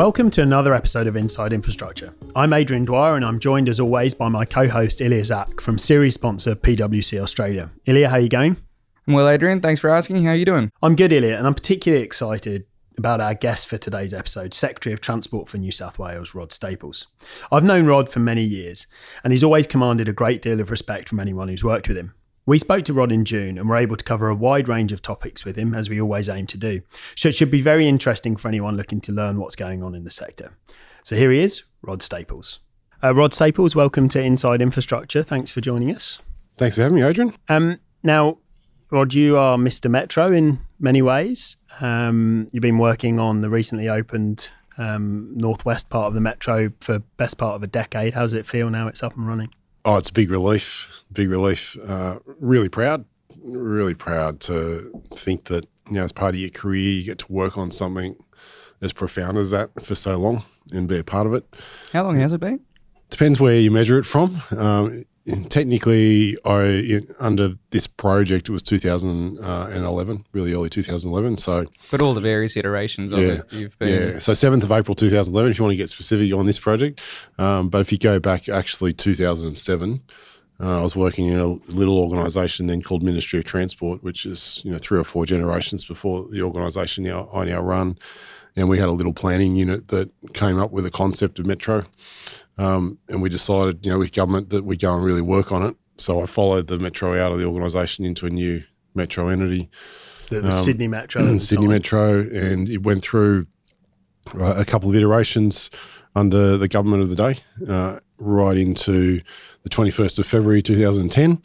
Welcome to another episode of Inside Infrastructure. I'm Adrian Dwyer and I'm joined as always by my co-host Ilya Zak from series sponsor PwC Australia. Ilya, how are you going? Well, Adrian. Thanks for asking. How are you doing? I'm good, Ilya, and I'm particularly excited about our guest for today's episode, Secretary of Transport for New South Wales, Rodd Staples. I've known Rodd for many years, and he's always commanded a great deal of respect from anyone who's worked with him. We spoke to Rodd in June and were able to cover a wide range of topics with him, as we always aim to do. So it should be very interesting for anyone looking to learn what's going on in the sector. So here he is, Rodd Staples. Uh, Rodd Staples, welcome to Inside Infrastructure. Thanks for joining us. Thanks for having me, Adrian. Um, now, Rodd, you are Mr. Metro in many ways. Um, you've been working on the recently opened um, northwest part of the metro for best part of a decade. How does it feel now it's up and running? Oh, it's a big relief. Big relief. Uh, really proud. Really proud to think that you know, as part of your career, you get to work on something as profound as that for so long and be a part of it. How long has it been? Depends where you measure it from. Um, technically, I under this project it was 2011, really early 2011. So, but all the various iterations of yeah, it, you've been yeah. So 7th of April 2011, if you want to get specific on this project. Um, but if you go back, actually 2007. Uh, I was working in a little organisation then called Ministry of Transport, which is you know three or four generations before the organisation now, I now run, and we had a little planning unit that came up with a concept of metro. Um, and we decided, you know, with government that we go and really work on it. So I followed the metro out of the organisation into a new metro entity, the, the um, Sydney Metro, Sydney time. Metro, and it went through uh, a couple of iterations under the government of the day, uh, right into the 21st of February 2010,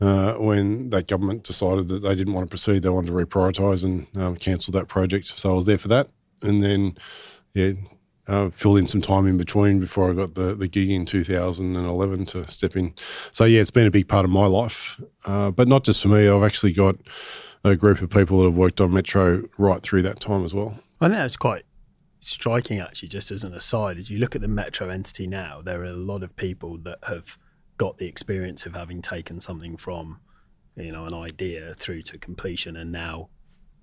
uh, when that government decided that they didn't want to proceed, they wanted to reprioritise and um, cancel that project. So I was there for that, and then yeah, uh, filled in some time in between before I got the, the gig in 2011 to step in. So, yeah, it's been a big part of my life, uh, but not just for me. I've actually got a group of people that have worked on Metro right through that time as well. I think that's quite striking, actually, just as an aside. As you look at the Metro entity now, there are a lot of people that have got the experience of having taken something from, you know, an idea through to completion and now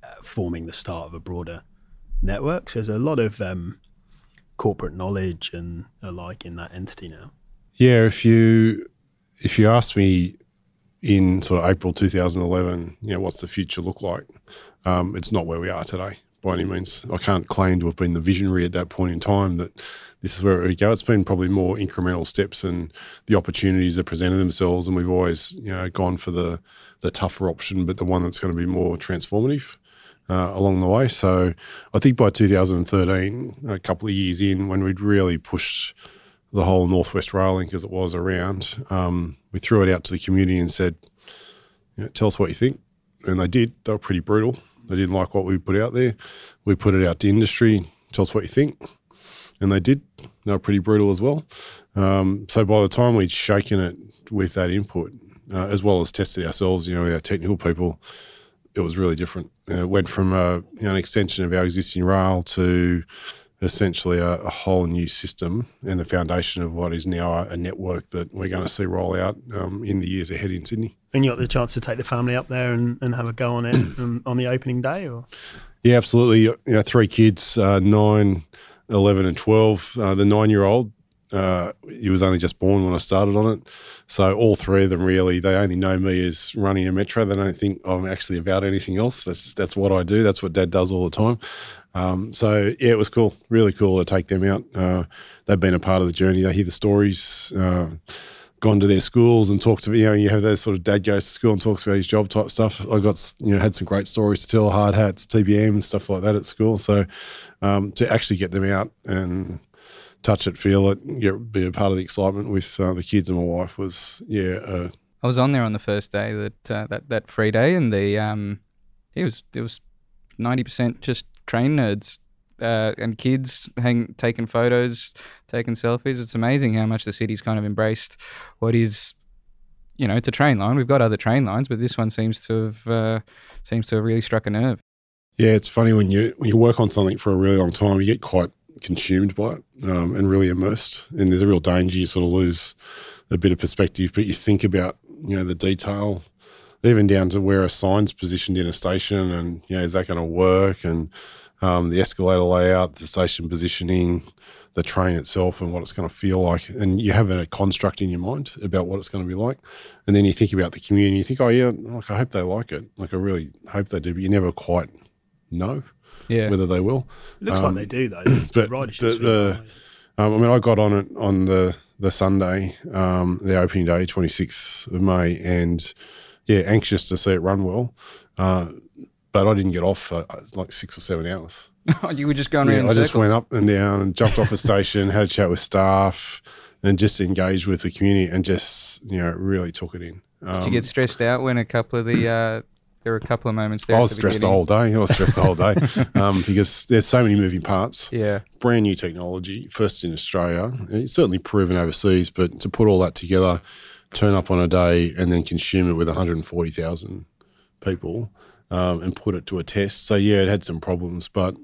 uh, forming the start of a broader network. So there's a lot of um, corporate knowledge and alike in that entity now? Yeah, if you if you ask me in sort of April 2011, you know, what's the future look like? Um, it's not where we are today by any means. I can't claim to have been the visionary at that point in time that this is where we go. It's been probably more incremental steps and the opportunities that presented themselves, and we've always, you know, gone for the the tougher option, but the one that's going to be more transformative uh, along the way. So I think by 2013, a couple of years in, when we'd really pushed the whole Northwest Rail Link as it was around, um, we threw it out to the community and said, you know, "Tell us what you think." And they did. They were pretty brutal. They didn't like what we put out there. We put it out to industry. Tell us what you think, and they did. They were pretty brutal as well. Um, so by the time we'd shaken it with that input, uh, as well as tested ourselves, you know, our technical people, it was really different. It went from a, you know, an extension of our existing rail to essentially a, a, whole new system and the foundation of what is now a, a network that we're going to see roll out um, in the years ahead in Sydney. And you got the chance to take the family up there and, and have a go on it um, on the opening day, or? Yeah, absolutely. You know, three kids, uh, nine, 11 and 12. Uh, the nine-year-old uh, he was only just born when I started on it. So all three of them really, they only know me as running a metro. They don't think I'm actually about anything else. That's that's what I do. That's what Dad does all the time. Um, so yeah, it was cool, really cool to take them out. Uh, they've been a part of the journey. They hear the stories. Uh, gone to their schools and talked to you know you have those sort of dad goes to school and talks about his job type stuff. I got you know had some great stories to tell, hard hats, TBM and stuff like that at school. So um, to actually get them out and touch it, feel it, get, be a part of the excitement with uh, the kids and my wife was yeah. Uh, I was on there on the first day that uh, that that free day, and the um, it was it was ninety percent just train nerds uh, and kids hang, taking photos, taking selfies. It's amazing how much the city's kind of embraced what is, you know, it's a train line. We've got other train lines, but this one seems to have uh, seems to have really struck a nerve. Yeah, it's funny when you when you work on something for a really long time, you get quite consumed by it um, and really immersed. And there's a real danger you sort of lose a bit of perspective, but you think about you know the detail even down to where a sign's positioned in a station, and you know, is that going to work? And um, the escalator layout, the station positioning, the train itself, and what it's going to feel like. And you have a construct in your mind about what it's going to be like, and then you think about the community. You think, oh yeah, like I hope they like it. Like I really hope they do, but you never quite know Yeah. whether they will. Looks Um, like they do though. but the- the- Um, I mean, I got on it on the the Sunday, um, the opening day, twenty sixth of May, and yeah, anxious to see it run well. Uh, but I didn't get off for uh, like six or seven hours. you were just going Yeah, around. I in just went up and down and jumped off the station, had a chat with staff, and just engaged with the community and just you know really took it in. Um, Did you get stressed out when a couple of the uh, there were a couple of moments there? I was the stressed the whole day. I was stressed the whole day um, because there's so many moving parts. Yeah. brand new technology, first in Australia. It's certainly proven overseas, but to put all that together, turn up on a day and then consume it with 140,000 people um, and put it to a test. So, yeah, it had some problems, but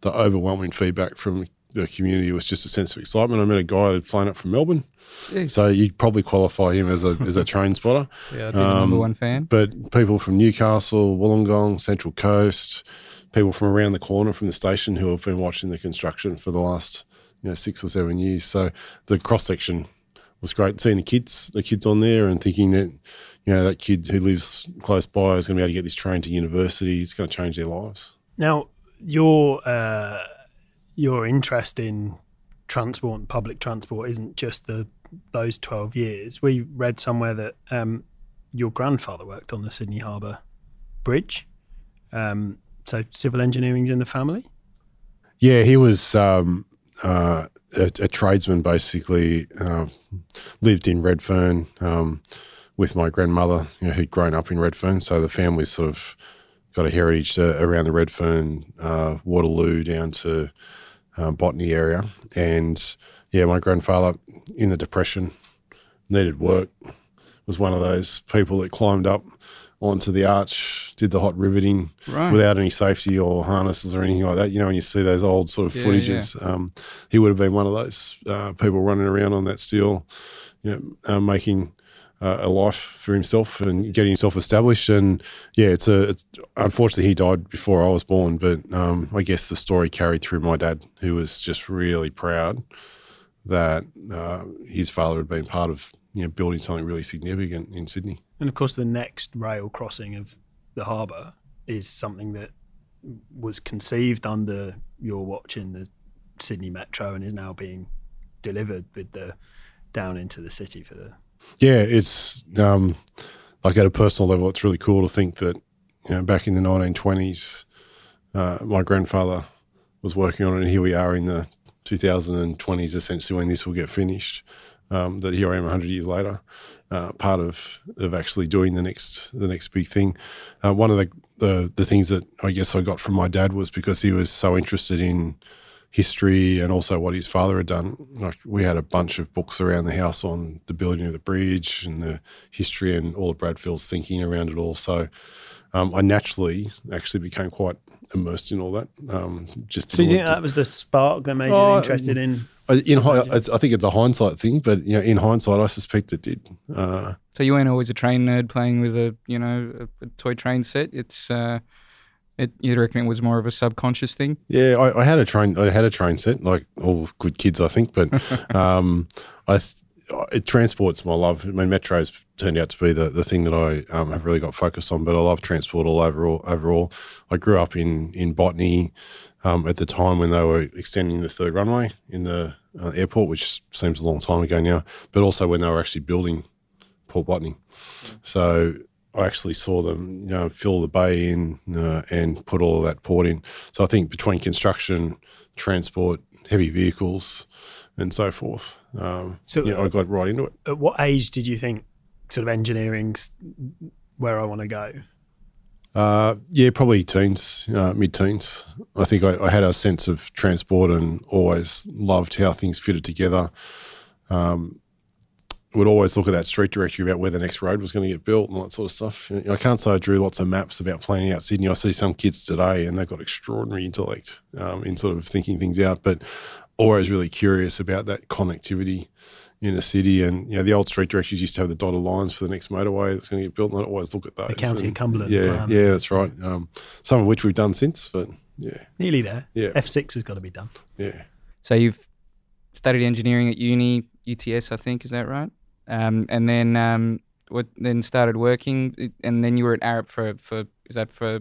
the overwhelming feedback from the community was just a sense of excitement. I met a guy who'd flown up from Melbourne. Jeez. So you'd probably qualify him as a, as a train spotter. Yeah, I'd be the number Um, one fan. But people from Newcastle, Wollongong, Central Coast, people from around the corner from the station who have been watching the construction for the last you know six or seven years. So the cross section was great. Seeing the kids, the kids on there, and thinking that you know that kid who lives close by is going to be able to get this train to university. It's going to change their lives. Now, your uh, your interest in transport public transport isn't just the those twelve years. We read somewhere that um, your grandfather worked on the Sydney Harbour Bridge. Um, so civil engineering's in the family. Yeah, he was um, uh, a, a tradesman, basically. Uh, lived in Redfern um, with my grandmother, you know, who'd grown up in Redfern. So the family sort of got a heritage uh, around the Redfern, uh, Waterloo down to uh, Botany area. And yeah, my grandfather in the Depression needed work. Was one of those people that climbed up onto the arch, did the hot riveting Right. without any safety or harnesses or anything like that. You know, when you see those old sort of Yeah, footages, Um, he would have been one of those uh, people running around on that steel, you know, uh, making uh, a life for himself and getting himself established. And yeah, it's a. It's, unfortunately, he died before I was born, but um, I guess the story carried through my dad, who was just really proud that uh, his father had been part of you know building something really significant in Sydney. And of course, the next rail crossing of the harbour is something that was conceived under your watch in the Sydney Metro and is now being delivered with the down into the city for the. Yeah, it's um, like at a personal level, it's really cool to think that you know back in the 1920s, uh, my grandfather was working on it, and here we are in the 2020s, essentially when this will get finished. Um, that here I am 100 years later, uh, part of of actually doing the next the next big thing. Uh, one of the, the the things that I guess I got from my dad was because he was so interested in history and also what his father had done. Like we had a bunch of books around the house on the building of the bridge and the history and all of Bradfield's thinking around it all. So um, I naturally actually became quite immersed in all that. Um, just So you think want that was the spark that made Oh, you interested in? I- in hi- it's, I think it's a hindsight thing, but you know, in hindsight, I suspect it did. Uh, So you weren't always a train nerd playing with a you know a, a toy train set. It's uh, it you reckon it was more of a subconscious thing. Yeah, I, I had a train. I had a train set, like all good kids, I think. But um, I, it transport's my love. I mean, metros turned out to be the, the thing that I um, have really got focused on. But I love transport all overall. Overall, I grew up in in Botany um, at the time when they were extending the third runway in the uh, airport, which seems a long time ago now. But also when they were actually building Port Botany. So I actually saw them, you know, fill the bay in uh, and put all of that port in. So I think between construction, transport, heavy vehicles, and so forth, um, So- you know, I got right into it. At what age did you think sort of engineering's where I want to go? Uh, yeah, probably teens, uh, mid-teens. I think I, I had a sense of transport and always loved how things fitted together. Um, would always look at that street directory about where the next road was going to get built and all that sort of stuff. You know, I can't say I drew lots of maps about planning out Sydney. I see some kids today and they've got extraordinary intellect um, in sort of thinking things out, but always really curious about that connectivity in a city. And you know, the old street directories used to have the dotted lines for the next motorway that's going to get built, and I'd always look at those. The County and, of Cumberland Yeah, plan. yeah, that's right. Um, some of which we've done since, but yeah, Nearly there. Yeah. F6 has got to be done. yeah. So you've studied engineering at uni, UTS, I think, is that right? Um, and then um, what? Then started working, and then you were at Arup for for is that for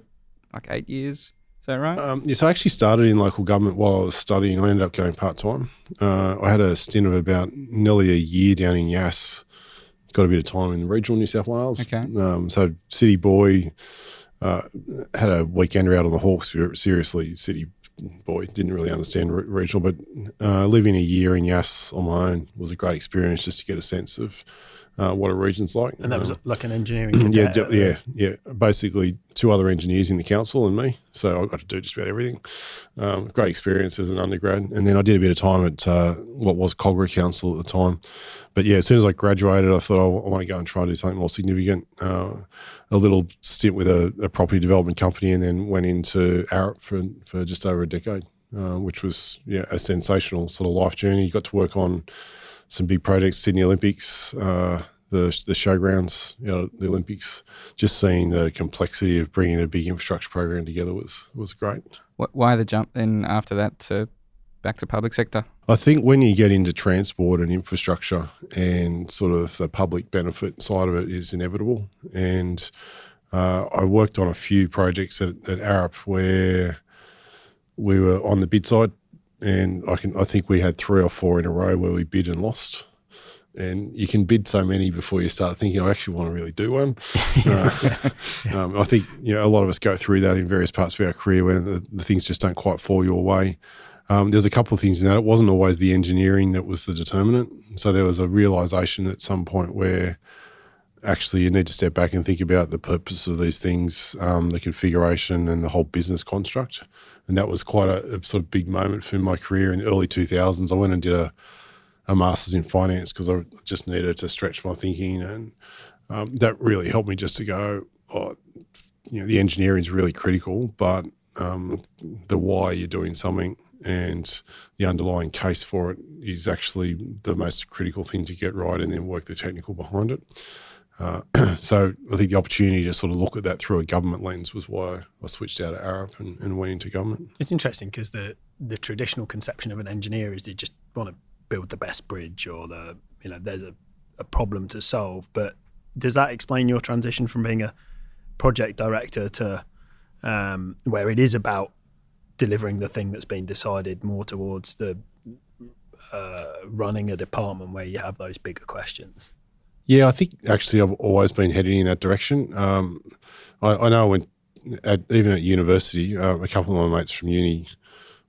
like eight years? Is that right? Um, yes, I actually started in local government while I was studying. I ended up going part time. Uh, I had a stint of about nearly a year down in Yass. Got a bit of time in regional New South Wales. Okay. Um, so city boy, uh, had a weekender out on the Hawks. Seriously, city boy didn't really understand re- regional, but uh, living a year in Yass on my own was a great experience just to get a sense of uh, what a region's like. And that was Um, like an engineering yeah, cadet. d- yeah, yeah. Basically, two other engineers in the council and me. So I got to do just about everything. Um, great experience as an undergrad, and then I did a bit of time at uh, what was Kogarah Council at the time. But yeah, as soon as I graduated, I thought oh, I want to go and try and do something more significant. Uh, a little stint with a, a property development company, and then went into Arup for for just over a decade, uh, which was yeah a sensational sort of life journey. You got to work on some big projects, Sydney Olympics, uh, the the showgrounds, you know, the Olympics. Just seeing the complexity of bringing a big infrastructure program together was was great. Why the jump then after that to back to public sector? I think when you get into transport and infrastructure and sort of the public benefit side of it is inevitable. And uh, I worked on a few projects at, at Arup where we were on the bid side, and I can I think we had three or four in a row where we bid and lost. And you can bid so many before you start thinking, I actually want to really do one. Uh, um, I think you know a lot of us go through that in various parts of our career when the, the things just don't quite fall your way. Um, there's a couple of things in that. It wasn't always the engineering that was the determinant. So there was a realization at some point where actually you need to step back and think about the purpose of these things, um, the configuration, and the whole business construct. And that was quite a, a sort of big moment for my career in the early 2000s. I went and did a, a master's in finance because I just needed to stretch my thinking, and um, that really helped me just to go. Oh, you know, the engineering is really critical, but um, the why you're doing something and the underlying case for it is actually the most critical thing to get right, and then work the technical behind it. Uh, so I think the opportunity to sort of look at that through a government lens was why I switched out of Arup and, and went into government. It's interesting because the the traditional conception of an engineer is they just want to build the best bridge or the you know there's a, a problem to solve. But does that explain your transition from being a project director to um, where it is about delivering the thing that's been decided more towards the uh, running a department where you have those bigger questions? Yeah, I think actually I've always been heading in that direction. Um, I, I know when at, even at university, uh, a couple of my mates from uni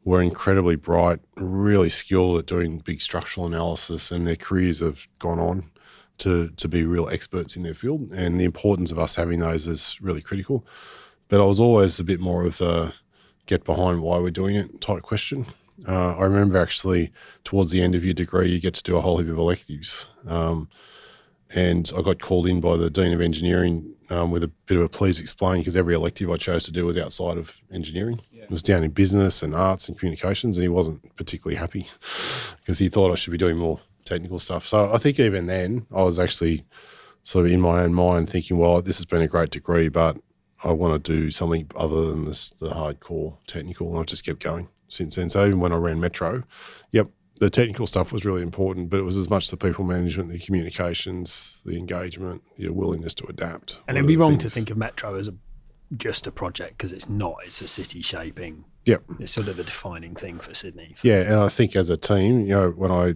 were incredibly bright, really skilled at doing big structural analysis, and their careers have gone on to to be real experts in their field. And the importance of us having those is really critical. But I was always a bit more of the get behind why we're doing it type question. Uh, I remember actually towards the end of your degree, you get to do a whole heap of electives. Um, and I got called in by the Dean of Engineering um, with a bit of a please explain because every elective I chose to do was outside of engineering. It was down in business and arts and communications, and he wasn't particularly happy because he thought I should be doing more technical stuff. So I think even then, I was actually sort of in my own mind thinking, well, this has been a great degree, but I want to do something other than this, the hardcore technical. And I've just kept going since then. So even when I ran Metro, yep, the technical stuff was really important, but it was as much the people management, the communications, the engagement, your willingness to adapt. And it'd be wrong to think of Metro as a just a project because it's not. It's a city shaping. Yep. It's sort of the defining thing for Sydney. Yeah, and I think as a team, you know, when I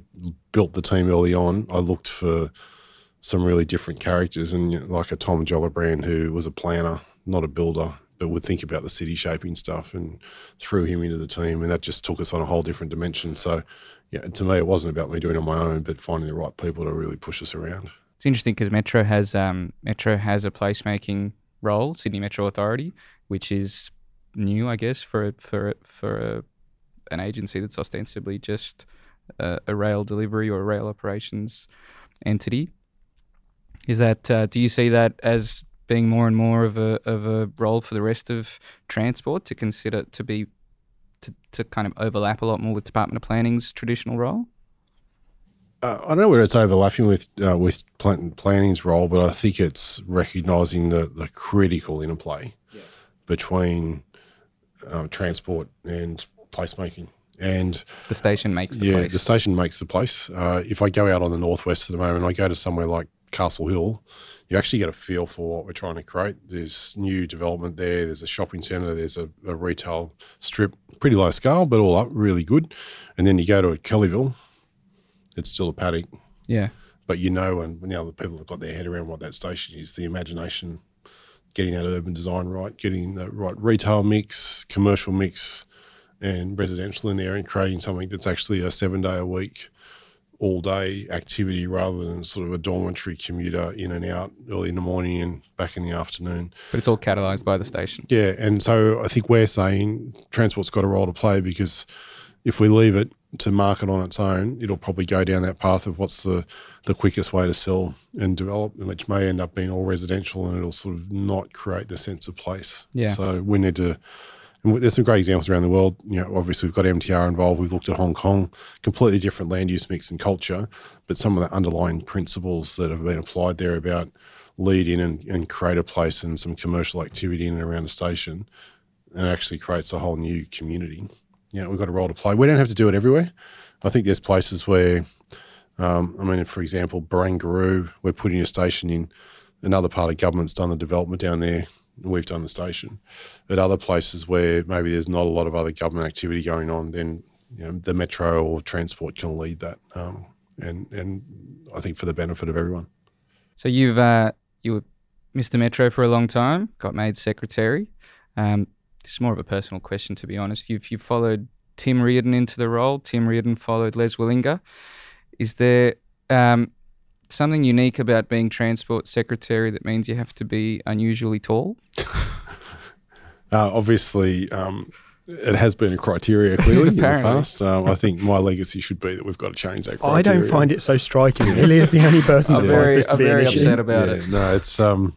built the team early on, I looked for some really different characters, and like a Tom Gellibrand who was a planner, not a builder, but would think about the city shaping stuff, and threw him into the team, and that just took us on a whole different dimension. So, yeah, to me, it wasn't about me doing it on my own, but finding the right people to really push us around. It's interesting because Metro has um, Metro has a placemaking role, Sydney Metro Authority, which is new, I guess, for for for a, an agency that's ostensibly just a, a rail delivery or a rail operations entity. Is that uh, do you see that as being more and more of a of a role for the rest of transport to consider to be to, to kind of overlap a lot more with Department of Planning's traditional role? Uh, I don't know whether it's overlapping with uh, with plan- planning's role, but I think it's recognising the the critical interplay between uh, transport and placemaking. And The station makes the yeah, place. the station makes the place. Uh, if I go out on the northwest at the moment, I go to somewhere like Castle Hill, you actually get a feel for what we're trying to create. There's new development there. There's a shopping centre. There's a, a retail strip, pretty low scale, but all up really good. And then you go to Kellyville, it's still a paddock, yeah. but you know, and now the people have got their head around what that station is, the imagination, getting that urban design right, getting the right retail mix, commercial mix, and residential in there, and creating something that's actually a seven day a week, all day activity rather than sort of a dormitory commuter in and out early in the morning and back in the afternoon. But it's all catalyzed by the station. Yeah, and so I think we're saying transport's got a role to play because if we leave it to market on its own, it'll probably go down that path of what's the, the quickest way to sell and develop, which may end up being all residential and it'll sort of not create the sense of place. Yeah. So we need to. And there's some great examples around the world. You know, obviously we've got MTR involved. We've looked at Hong Kong, completely different land use mix and culture, but some of the underlying principles that have been applied there about lead in and, and create a place and some commercial activity in and around the station, and actually creates a whole new community. You know, we've got a role to play. We don't have to do it everywhere. I think there's places where, um, I mean, for example, Barangaroo, we're putting a station in. Another part of government's done the development down there, we've done the station. At other places where maybe there's not a lot of other government activity going on, then you know, the metro or transport can lead that, um, and and I think for the benefit of everyone. So you've uh, you were Mr. Metro for a long time, got made secretary. Um, this is more of a personal question, to be honest. You've you followed Tim Reardon into the role. Tim Reardon followed Les Wielinga. Is there um, something unique about being transport secretary that means you have to be unusually tall? Uh, obviously, um, it has been a criteria clearly in the past. Um, I think my legacy should be that we've got to change that criteria. I don't find it so striking. Billy is the only person I'm that finds very, this to I'm be an very issue. upset about yeah, it. No, it's um.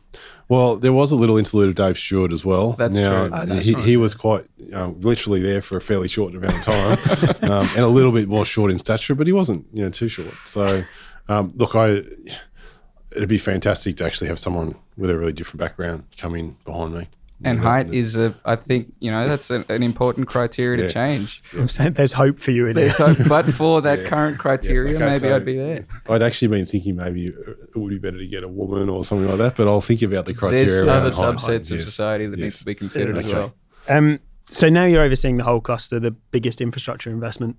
Well, there was a little interlude of Dave Stewart as well. That's now, true. Oh, that's he, right, he was quite um, literally there for a fairly short amount of time, um, and a little bit more short in stature, but he wasn't, you know, too short. So, um, look, I it'd be fantastic to actually have someone with a really different background come in behind me. And Yeah, height that- is a, I think, you know, that's an, an important criteria to Yeah. change. I'm saying there's hope for you in it. Hope, but for that current criteria, like I maybe say, I'd be there. I'd actually been thinking maybe it would be better to get a woman or something like that, but I'll think about the criteria. There's around other height. subsets of Yes. society that need Yes. to be considered as Okay. well. Um, so now you're overseeing the whole cluster, the biggest infrastructure investment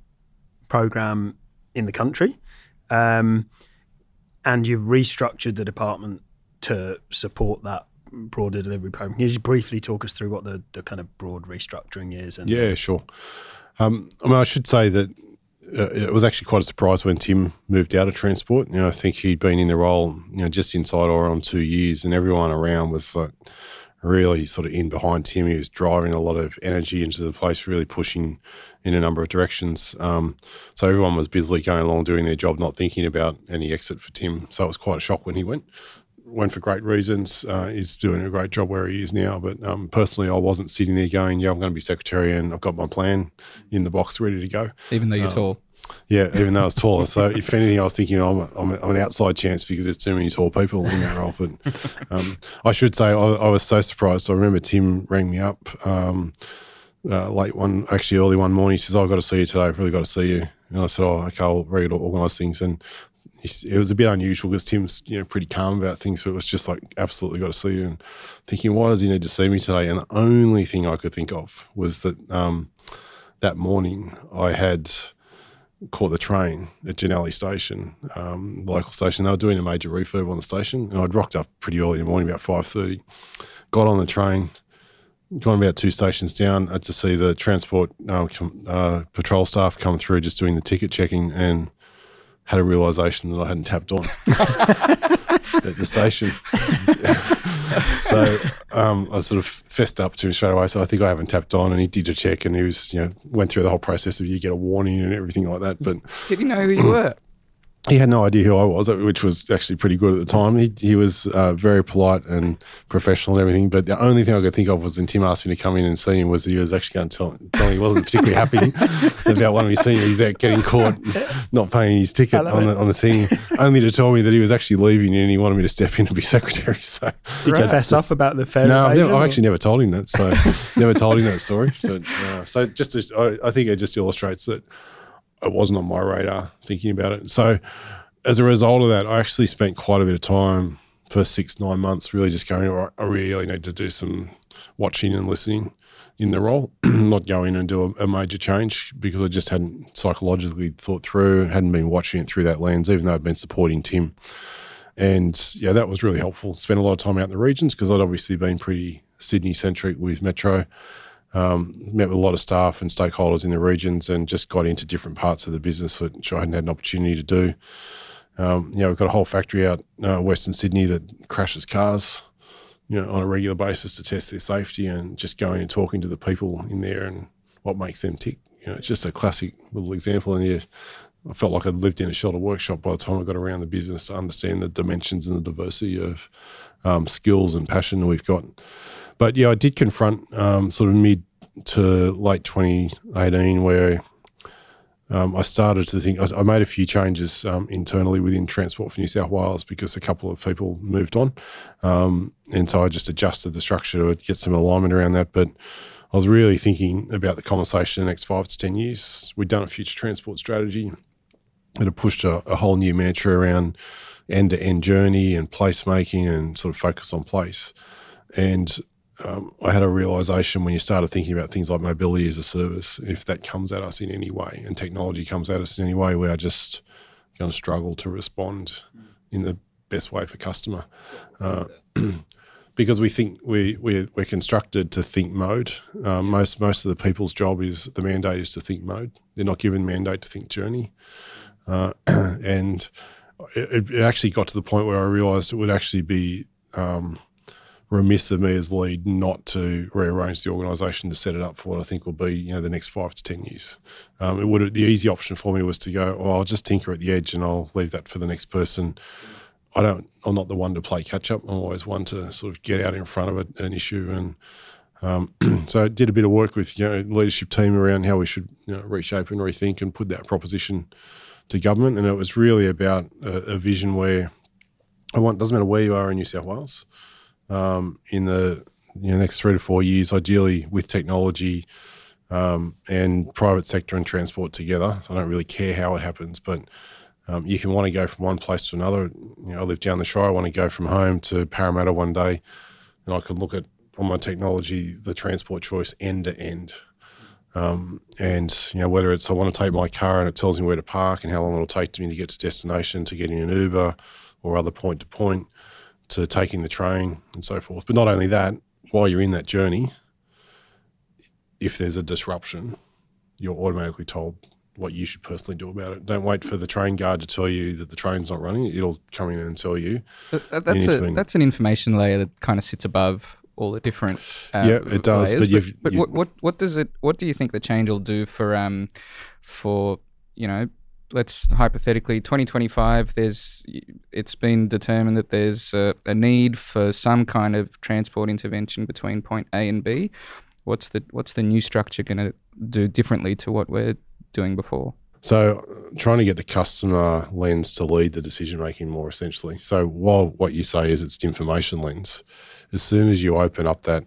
program in the country, um, and you've restructured the department to support that broader delivery program. Can you just briefly talk us through what the, the kind of broad restructuring is? And Yeah, sure. Um, I mean, I should say that uh, it was actually quite a surprise when Tim moved out of transport. You know, I think he'd been in the role, you know, just inside or on two years, and everyone around was like really sort of in behind Tim. He was driving a lot of energy into the place, really pushing in a number of directions. Um, so everyone was busily going along doing their job, not thinking about any exit for Tim. So it was quite a shock when he went. Went for great reasons. Uh, he's doing a great job where he is now. But um, personally, I wasn't sitting there going, "Yeah, I'm going to be secretary, and I've got my plan in the box ready to go." Even though you're tall. Yeah, even though I was taller. So if anything, I was thinking I'm, a, I'm, I'm an outside chance because there's too many tall people in that role. But um, I should say I, I was so surprised. I remember Tim rang me up um, uh, late one, actually early one morning. He says, "I've got to see you today. I've really got to see you." And I said, "Oh, okay, I'll ready to organise things." And it was a bit unusual because Tim's you know pretty calm about things, but it was just like absolutely got to see you. And thinking, why does he need to see me today? And the only thing I could think of was that um, that morning I had caught the train at Jannali Station, um, local station. They were doing a major refurb on the station, and I'd rocked up pretty early in the morning, about five thirty. Got on the train, gone about two stations down uh, to see the transport com- uh, patrol staff come through, just doing the ticket checking, and had a realization that I hadn't tapped on at the station. so um, I sort of fessed up to him straight away. So I think I haven't tapped on, and he did a check, and he was, you know, went through the whole process of you get a warning and everything like that. But Did he know who you were? He had no idea who I was, which was actually pretty good at the time. He, he was uh, very polite and professional and everything. But the only thing I could think of was when Tim asked me to come in and see him was he was actually going to tell, tell me he wasn't particularly happy about one of his seniors out getting caught not paying his ticket on the, on the thing, only to tell me that he was actually leaving and he wanted me to step in and be secretary. So Did you fess up about the fare? no, I've, never, I've actually never told him that. So never told him that story. But uh, so just to, I, I think it just illustrates that it wasn't on my radar thinking about it. So as a result of that, I actually spent quite a bit of time for six nine months really just going. "All right, I really need to do some watching and listening in the role, not go in and do a, a major change because I just hadn't psychologically thought through, hadn't been watching it through that lens, even though I'd been supporting Tim. And yeah, that was really helpful. Spent a lot of time out in the regions because I'd obviously been pretty Sydney centric with Metro. Um, met with a lot of staff and stakeholders in the regions and just got into different parts of the business which I hadn't had an opportunity to do. Um, you know, we've got a whole factory out uh, Western Sydney that crashes cars, you know, on a regular basis to test their safety and just going and talking to the people in there and what makes them tick. You know, it's just a classic little example. And yeah, I felt like I'd lived in a shelter workshop by the time I got around the business to understand the dimensions and the diversity of um, skills and passion we've got. But yeah, I did confront um, sort of mid to late 2018 where um, I started to think, I, I made a few changes um, internally within Transport for New South Wales because a couple of people moved on. Um, and so I just adjusted the structure to get some alignment around that. But I was really thinking about the conversation in the next five to 10 years. We'd done a future transport strategy it had pushed a, a whole new mantra around end to end journey and placemaking and sort of focus on place. And um, I had a realization when you started thinking about things like mobility as a service, if that comes at us in any way and technology comes at us in any way, we are just going to struggle to respond in the best way for customer. Uh, because we think we, we're, we're constructed to think mode. Um, most, most of the people's job is the mandate is to think mode. They're not given mandate to think journey. Uh, and it, it actually got to the point where I realised it would actually be um, remiss of me as lead not to rearrange the organisation to set it up for what I think will be you know the next five to ten years. Um, it would the easy option for me was to go, oh, I'll just tinker at the edge and I'll leave that for the next person. I don't. I'm not the one to play catch up. I'm always one to sort of get out in front of a, an issue and. Um, so I did a bit of work with you know leadership team around how we should you know, reshape and rethink and put that proposition to government, and it was really about a, a vision where I want doesn't matter where you are in New South Wales, um, in the you know, next three to four years, ideally with technology um, and private sector and transport together. I don't really care how it happens, but um, you can want to go from one place to another. You know, I live down the shore. I want to go from home to Parramatta one day, and I can look at on my technology the transport choice end to end. Um, and you know whether it's I want to take my car and it tells me where to park and how long it'll take me to get to destination, to getting an Uber or other point to point, to taking the train and so forth. But not only that, while you're in that journey, if there's a disruption, you're automatically told what you should personally do about it. Don't wait for the train guard to tell you that the train's not running. It'll come in and tell you. That- that- that's a that's an information layer that kind of sits above all the different. Uh, Yeah, it does, layers. but you've- but you- what, what what does it? What do you think the change will do for um for you know? Let's hypothetically 2025. There's it's been determined that there's a, a need for some kind of transport intervention between point A and B. What's the what's the new structure going to do differently to what we're doing before? So, trying to get the customer lens to lead the decision making more essentially. So, while what you say is it's the information lens, as soon as you open up that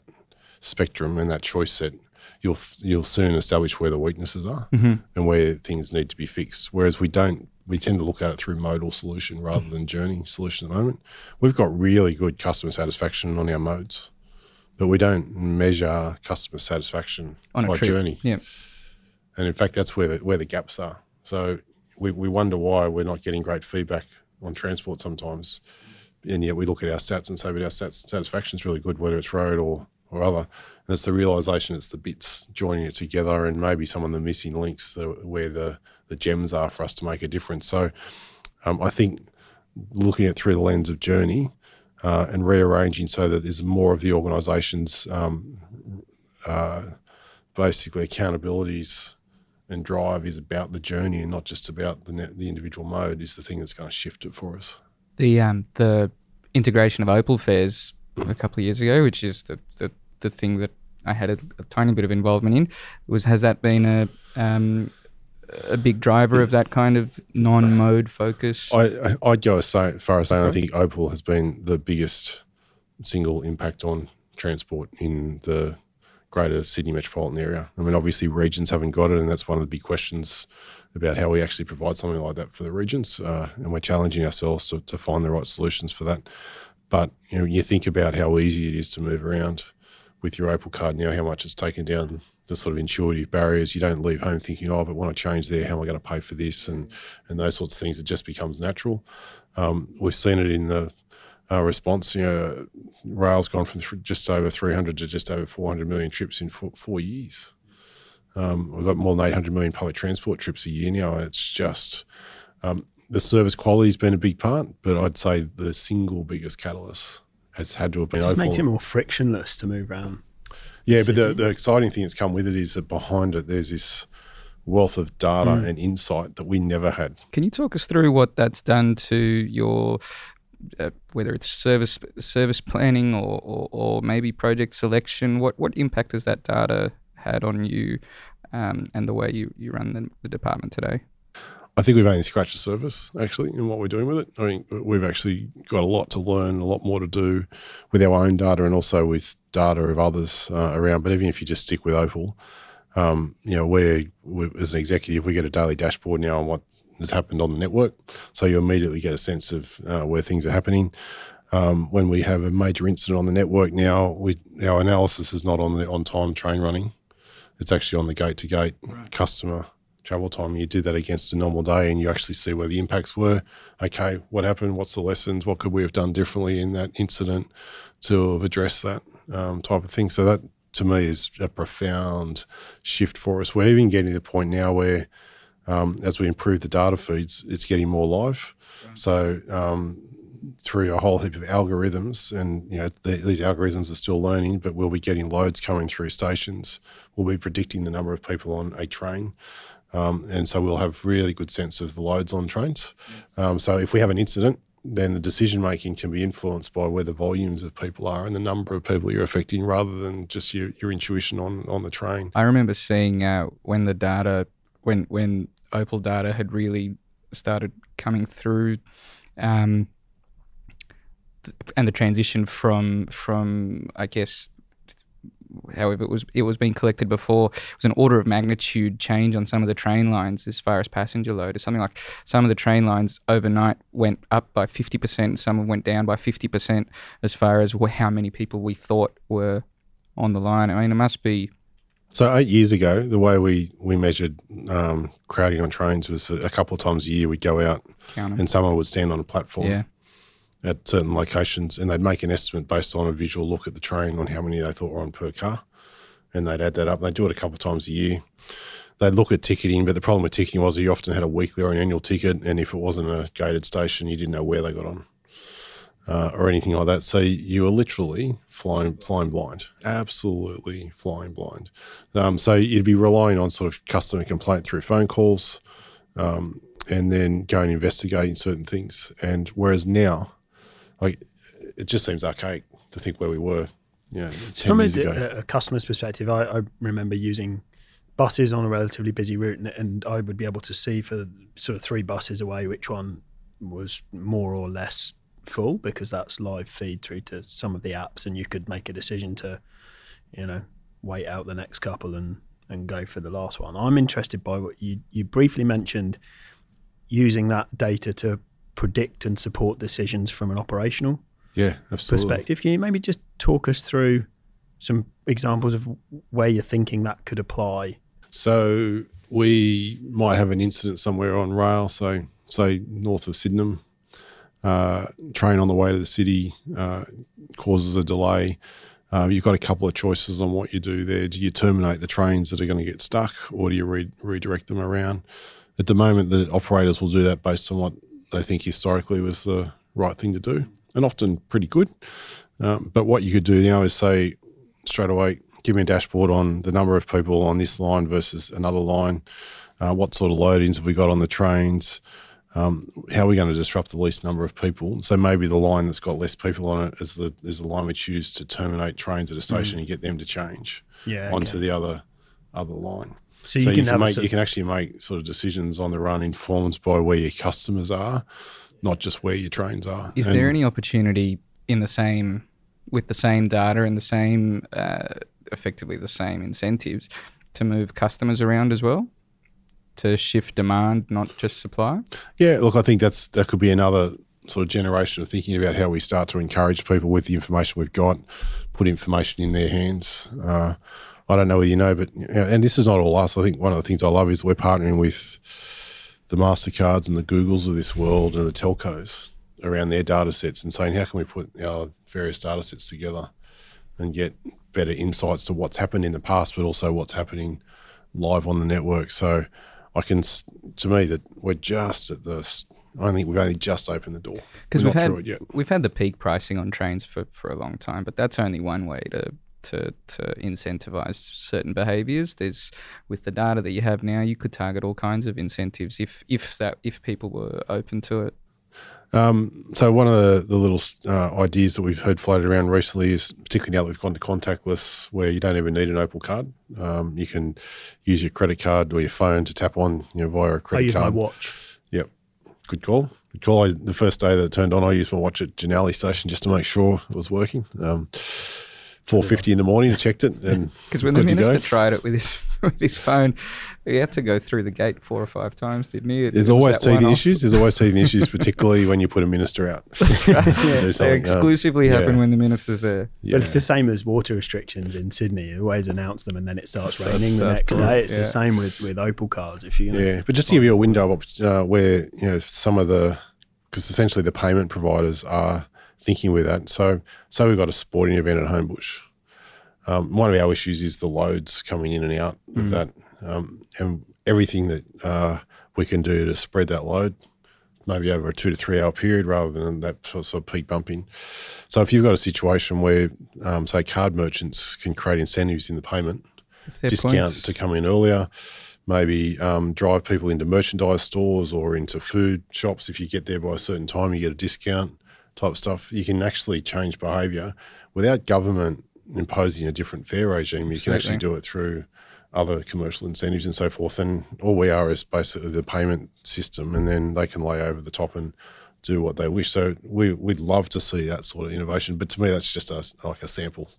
spectrum and that choice set, you'll you'll soon establish where the weaknesses are mm-hmm. and where things need to be fixed. Whereas we don't, we tend to look at it through modal solution rather than journey solution at the moment. We've got really good customer satisfaction on our modes, but we don't measure customer satisfaction On by trip. journey Yeah. and in fact, that's where the, where the gaps are. So we, we wonder why we're not getting great feedback on transport sometimes, and yet we look at our stats and say, but our stats satisfaction is really good, whether it's road or or other. And it's the realization it's the bits joining it together, and maybe some of the missing links where the the gems are for us to make a difference. So um, I think looking at through the lens of journey. Uh, and rearranging so that there's more of the organisation's um, uh, basically accountabilities and drive is about the journey and not just about the net, the individual mode is the thing that's going to shift it for us. The um the integration of Opal fares a couple of years ago, which is the the, the thing that I had a, a tiny bit of involvement in, was has that been a um a big driver of that kind of non-mode focus? I, I- I'd go as far as saying I think Opal has been the biggest single impact on transport in the greater Sydney metropolitan area. I mean, obviously, regions haven't got it, and that's one of the big questions about how we actually provide something like that for the regions. Uh, and we're challenging ourselves to, to find the right solutions for that. But you know, you think about how easy it is to move around with your Opal card now, how much it's taken down the sort of intuitive barriers. You don't leave home thinking, oh, but when I change there, how am I going to pay for this? And and those sorts of things. It just becomes natural. Um, we've seen it in the uh, response. You know, rail's gone from th- just over 300 to just over 400 million trips in four, four years. Um, we've got more than 800 million public transport trips a year now. It's just um, the service quality has been a big part, but I'd say the single biggest catalyst has had to have been It just Opal. makes it more frictionless to move around. Yeah, but the, the exciting thing that's come with it is that behind it, there's this wealth of data Mm. and insight that we never had. Can you talk us through what that's done to your, uh, whether it's service service planning or, or, or maybe project selection? What what impact has that data had on you um, and the way you, you run the, the department today? I think we've only scratched the surface actually in what we're doing with it. I mean, we've actually got a lot to learn, a lot more to do with our own data and also with data of others uh, around. But even if you just stick with Opal, um, you know, we're, we as an executive, we get a daily dashboard now on what has happened on the network. So you immediately get a sense of uh, where things are happening. Um, when we have a major incident on the network now, we our analysis is not on the on time train running. It's actually on the gate to gate customer travel time. You do that against a normal day and you actually see where the impacts were. Okay, what happened? What's the lessons? What could we have done differently in that incident to have addressed that um, type of thing? So that to me is a profound shift for us. We're even getting to the point now where um, as we improve the data feeds, it's getting more live. So um, through a whole heap of algorithms, and you know the, these algorithms are still learning, but we'll be getting loads coming through stations. We'll be predicting the number of people on a train, um, and so we'll have really good sense of the loads on trains. Um, so if we have an incident, then the decision making can be influenced by where the volumes of people are and the number of people you're affecting, rather than just your, your intuition on on the train. I remember seeing uh, when the data, when when Opal data had really started coming through, um, and the transition from from I guess, however it was it was being collected before it was an order of magnitude change on some of the train lines as far as passenger load. It's something like some of the train lines overnight went up by fifty percent, some went down by fifty percent as far as how many people we thought were on the line. I mean, it must be So eight years ago, the way we we measured um, crowding on trains was a couple of times a year we'd go out and someone would stand on a platform Yeah. At certain locations and they'd make an estimate based on a visual look at the train on how many they thought were on per car, and they'd add that up. They'd do it a couple of times a year. They'd look at ticketing, but the problem with ticketing was you often had a weekly or an annual ticket, and if it wasn't a gated station, you didn't know where they got on. Uh, or anything like that. So you were literally flying flying blind, absolutely flying blind. Um, so you'd be relying on sort of customer complaint through phone calls, um, and then go and investigating certain things. And whereas now, like it just seems archaic to think where we were, ten From a, a customer's perspective, I, I remember using buses on a relatively busy route, and, and I would be able to see for sort of three buses away which one was more or less full because that's live feed through to some of the apps, and you could make a decision to, you know, wait out the next couple and and go for the last one. I'm interested by what you you briefly mentioned using that data to predict and support decisions from an operational yeah, absolutely. perspective. Can you maybe just talk us through some examples of where you're thinking that could apply? So we might have an incident somewhere on rail, so say north of Sydenham. Uh, train on the way to the city uh, causes a delay. Uh, you've got a couple of choices on what you do there. Do you terminate the trains that are going to get stuck, or do you re- redirect them around? At the moment, the operators will do that based on what they think historically was the right thing to do, and often pretty good. Um, but what you could do now is say straight away, give me a dashboard on the number of people on this line versus another line. Uh, what sort of loadings have we got on the trains? Um, how are we going to disrupt the least number of people? So maybe the line that's got less people on it is the is the line we choose to terminate trains at a station and get them to change Yeah. onto okay. the other other line. So So you you can can, have a make you can actually make sort of decisions on the run informed by where your customers are, not just where your trains are. Is And- there any opportunity in the same, with the same data and the same, uh, effectively the same incentives, to move customers around as well, to shift demand, not just supply? Yeah, look, I think that's that could be another sort of generation of thinking about how we start to encourage people with the information we've got, put information in their hands. Uh, I don't know whether you know, but you know, and this is not all us. I think one of the things I love is we're partnering with the Mastercards and the Googles of this world and the telcos around their data sets and saying how can we put our various data sets together and get better insights to what's happened in the past, but also what's happening live on the network. So I can, to me, that we're just at the. I think we've only just opened the door. Because we've had we've had the peak pricing on trains for, for a long time, but that's only one way to to to incentivize certain behaviours. There's with the data that you have now, you could target all kinds of incentives if if that if people were open to it. Um, so one of the, the little uh, ideas that we've heard floated around recently is, particularly now that we've gone to contactless, where you don't even need an Opal card. Um, you can use your credit card or your phone to tap on, you know, via a credit use my card. watch. Yep. Good call. Good call. I, the first day that it turned on, I used my watch at Jannali station just to make sure it was working. Um, Four fifty in the morning, I checked it, and Because when the good to minister tried it with his with his phone, he had to go through the gate four or five times, didn't he? It- There's it always that teething issues. There's always teething issues, particularly when you put a minister out. to do They something. Um, exclusively happen yeah. when the minister's there. yeah. But it's the same as water restrictions in Sydney. You always announce them and then it starts Starts- raining the starts next pouring, day. It's yeah. the same with, with Opal cards. If you're Yeah, but just to give you a window of uh, where you know some of the because essentially the payment providers are thinking with that. So, so we've got a sporting event at Homebush. Um, one of our issues is the loads coming in and out of that, um, and everything that uh, we can do to spread that load, maybe over a two to three hour period rather than that sort of peak bumping. So, if you've got a situation where, um, say, card merchants can create incentives in the payment, discount points. to come in earlier. Maybe um, drive people into merchandise stores or into food shops. If you get there by a certain time, you get a discount type stuff. You can actually change behaviour without government imposing a different fare regime. You can actually do it through other commercial incentives and so forth. And all we are is basically the payment system, and then they can lay over the top and do what they wish. So we we'd love to see that sort of innovation. But to me, that's just a, like a sample.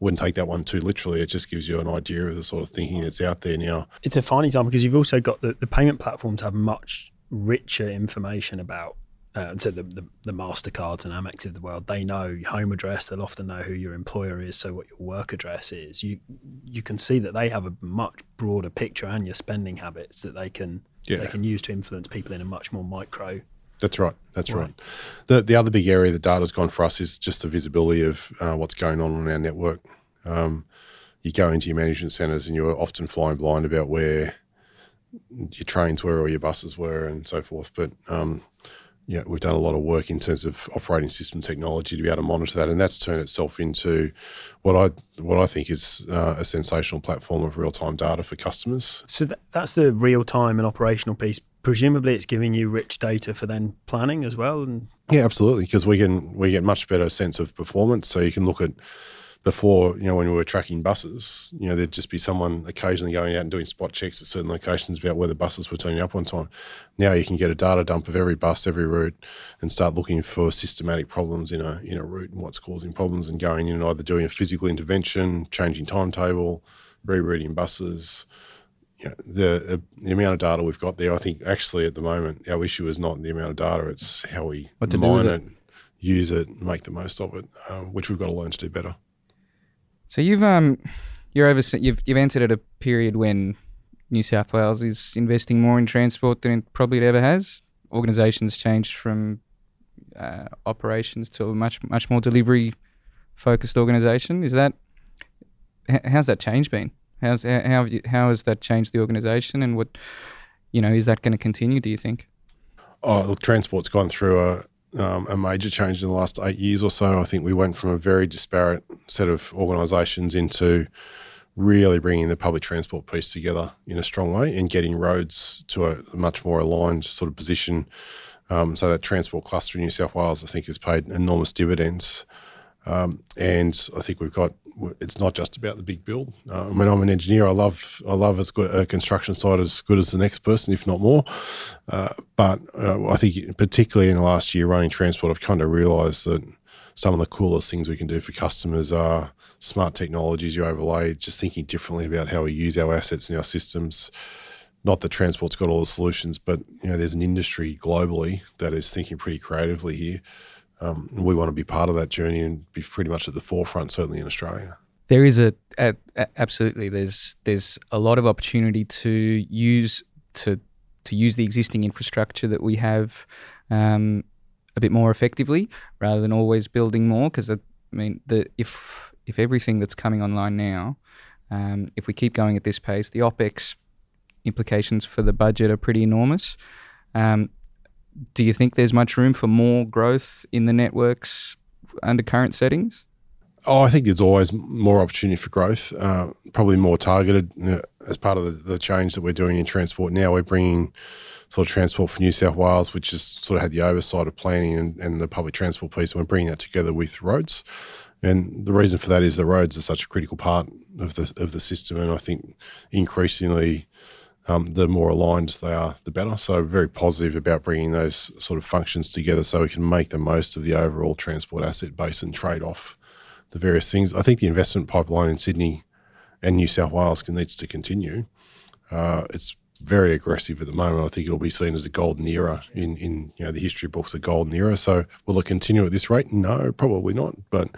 Wouldn't take that one too literally. It just gives you an idea of the sort of thinking that's out there now. it's a fine example because you've also got the, the payment platforms have much richer information about uh, so the, the the Mastercards and Amex of the world they know your home address they'll often know who your employer is so what your work address is you you can see that they have a much broader picture and your spending habits that they can Yeah. they can use to influence people in a much more micro That's right. That's Right. right. The the other big area that data's gone for us is just the visibility of uh, what's going on on our network. Um, you go into your management centres and you're often flying blind about where your trains were or your buses were and so forth. But um, yeah, we've done a lot of work in terms of operating system technology to be able to monitor that, and that's turned itself into what I what I think is uh, a sensational platform of real time data for customers. so that, that's the real time and operational piece presumably it's giving you rich data for then planning as well and Yeah, absolutely. Because we can we get much better sense of performance. So you can look at before, you know, when we were tracking buses, you know, there'd just be someone occasionally going out and doing spot checks at certain locations about whether buses were turning up on time. Now you can get a data dump of every bus, every route, and start looking for systematic problems in a in a route and what's causing problems, and going in and either doing a physical intervention, changing timetable, rerouting buses. You know, the uh, the amount of data we've got there, I think actually at the moment our issue is not the amount of data; it's how we What to do mine it. it, use it, make the most of it, um, which we've got to learn to do better. So you've um you're over you've you've entered at a period when New South Wales is investing more in transport than it probably it ever has. Organisations changed from uh, operations to a much much more delivery focused organisation. Is that how's that change been? How's how how, has that changed the organisation and what you know is that going to continue? Do you think? Oh, look, transport's gone through a um, a major change in the last eight years or so. I think we went from a very disparate set of organisations into really bringing the public transport piece together in a strong way and getting roads to a much more aligned sort of position. Um, so that transport cluster in New South Wales, I think, has paid enormous dividends. Um, and I think we've got it's not just about the big build. Uh, I mean, I'm an engineer. I love I love as good a construction site as good as the next person, if not more. Uh, but uh, I think, particularly in the last year running transport, I've kind of realised that some of the coolest things we can do for customers are smart technologies you overlay, just thinking differently about how we use our assets and our systems. Not that transport's got all the solutions, but you know, there's an industry globally that is thinking pretty creatively here. Um, we want to be part of that journey and be pretty much at the forefront, certainly in Australia. There is a, a, a absolutely there's there's a lot of opportunity to use to to use the existing infrastructure that we have um, a bit more effectively rather than always building more. Because I mean, the if if everything that's coming online now, um, if we keep going at this pace, the opex implications for the budget are pretty enormous. Um, do you think there's much room for more growth in the networks under current settings? Oh, I think there's always more opportunity for growth, uh, probably more targeted as part of the, the, change that we're doing in transport. Now we're bringing sort of transport for New South Wales, which has sort of had the oversight of planning and, and the public transport piece. And we're bringing that together with roads. And the reason for that is the roads are such a critical part of the of the system, and I think increasingly, um, the more aligned they are, the better. So very positive about bringing those sort of functions together, so we can make the most of the overall transport asset base and trade off the various things. I think the investment pipeline in Sydney and New South Wales needs to continue. Uh, it's very aggressive at the moment. I think it'll be seen as a golden era in, in you know the history books, a golden era. So will it continue at this rate? No, probably not. But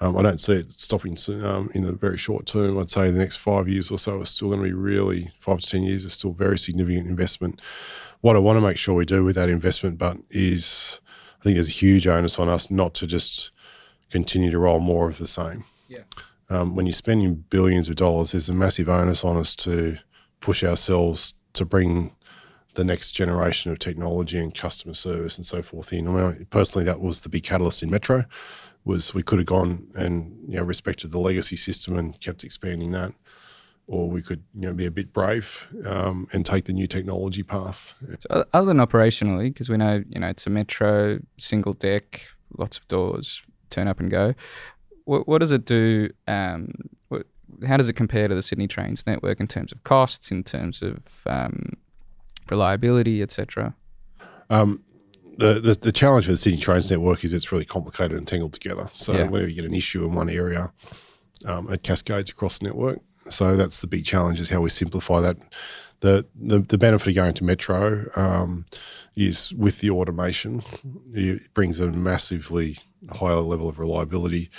um, I don't see it stopping um, in the very short term. I'd say the next five years or so is still going to be really five to ten years is still very significant investment. What I want to make sure we do with that investment, but is I think there's a huge onus on us not to just continue to roll more of the same. Yeah. Um, when you're spending billions of dollars, there's a massive onus on us to push ourselves to bring the next generation of technology and customer service and so forth in. I mean, personally, that was the big catalyst in Metro. Was we could have gone and you know respected the legacy system and kept expanding that, or we could you know be a bit brave um, and take the new technology path. So other than operationally, because we know you know it's a Metro single deck, lots of doors, turn up and go. What, what does it do? Um, what, how does it compare to the Sydney Trains network in terms of costs, in terms of um, reliability, etc.? Um, the, the, the challenge with the Sydney Trains network is it's really complicated and tangled together. So yeah. whenever you get an issue in one area, um, it cascades across the network. So that's the big challenge is how we simplify that. The, the, the benefit of going to Metro um, is with the automation, it brings a massively higher level of reliability,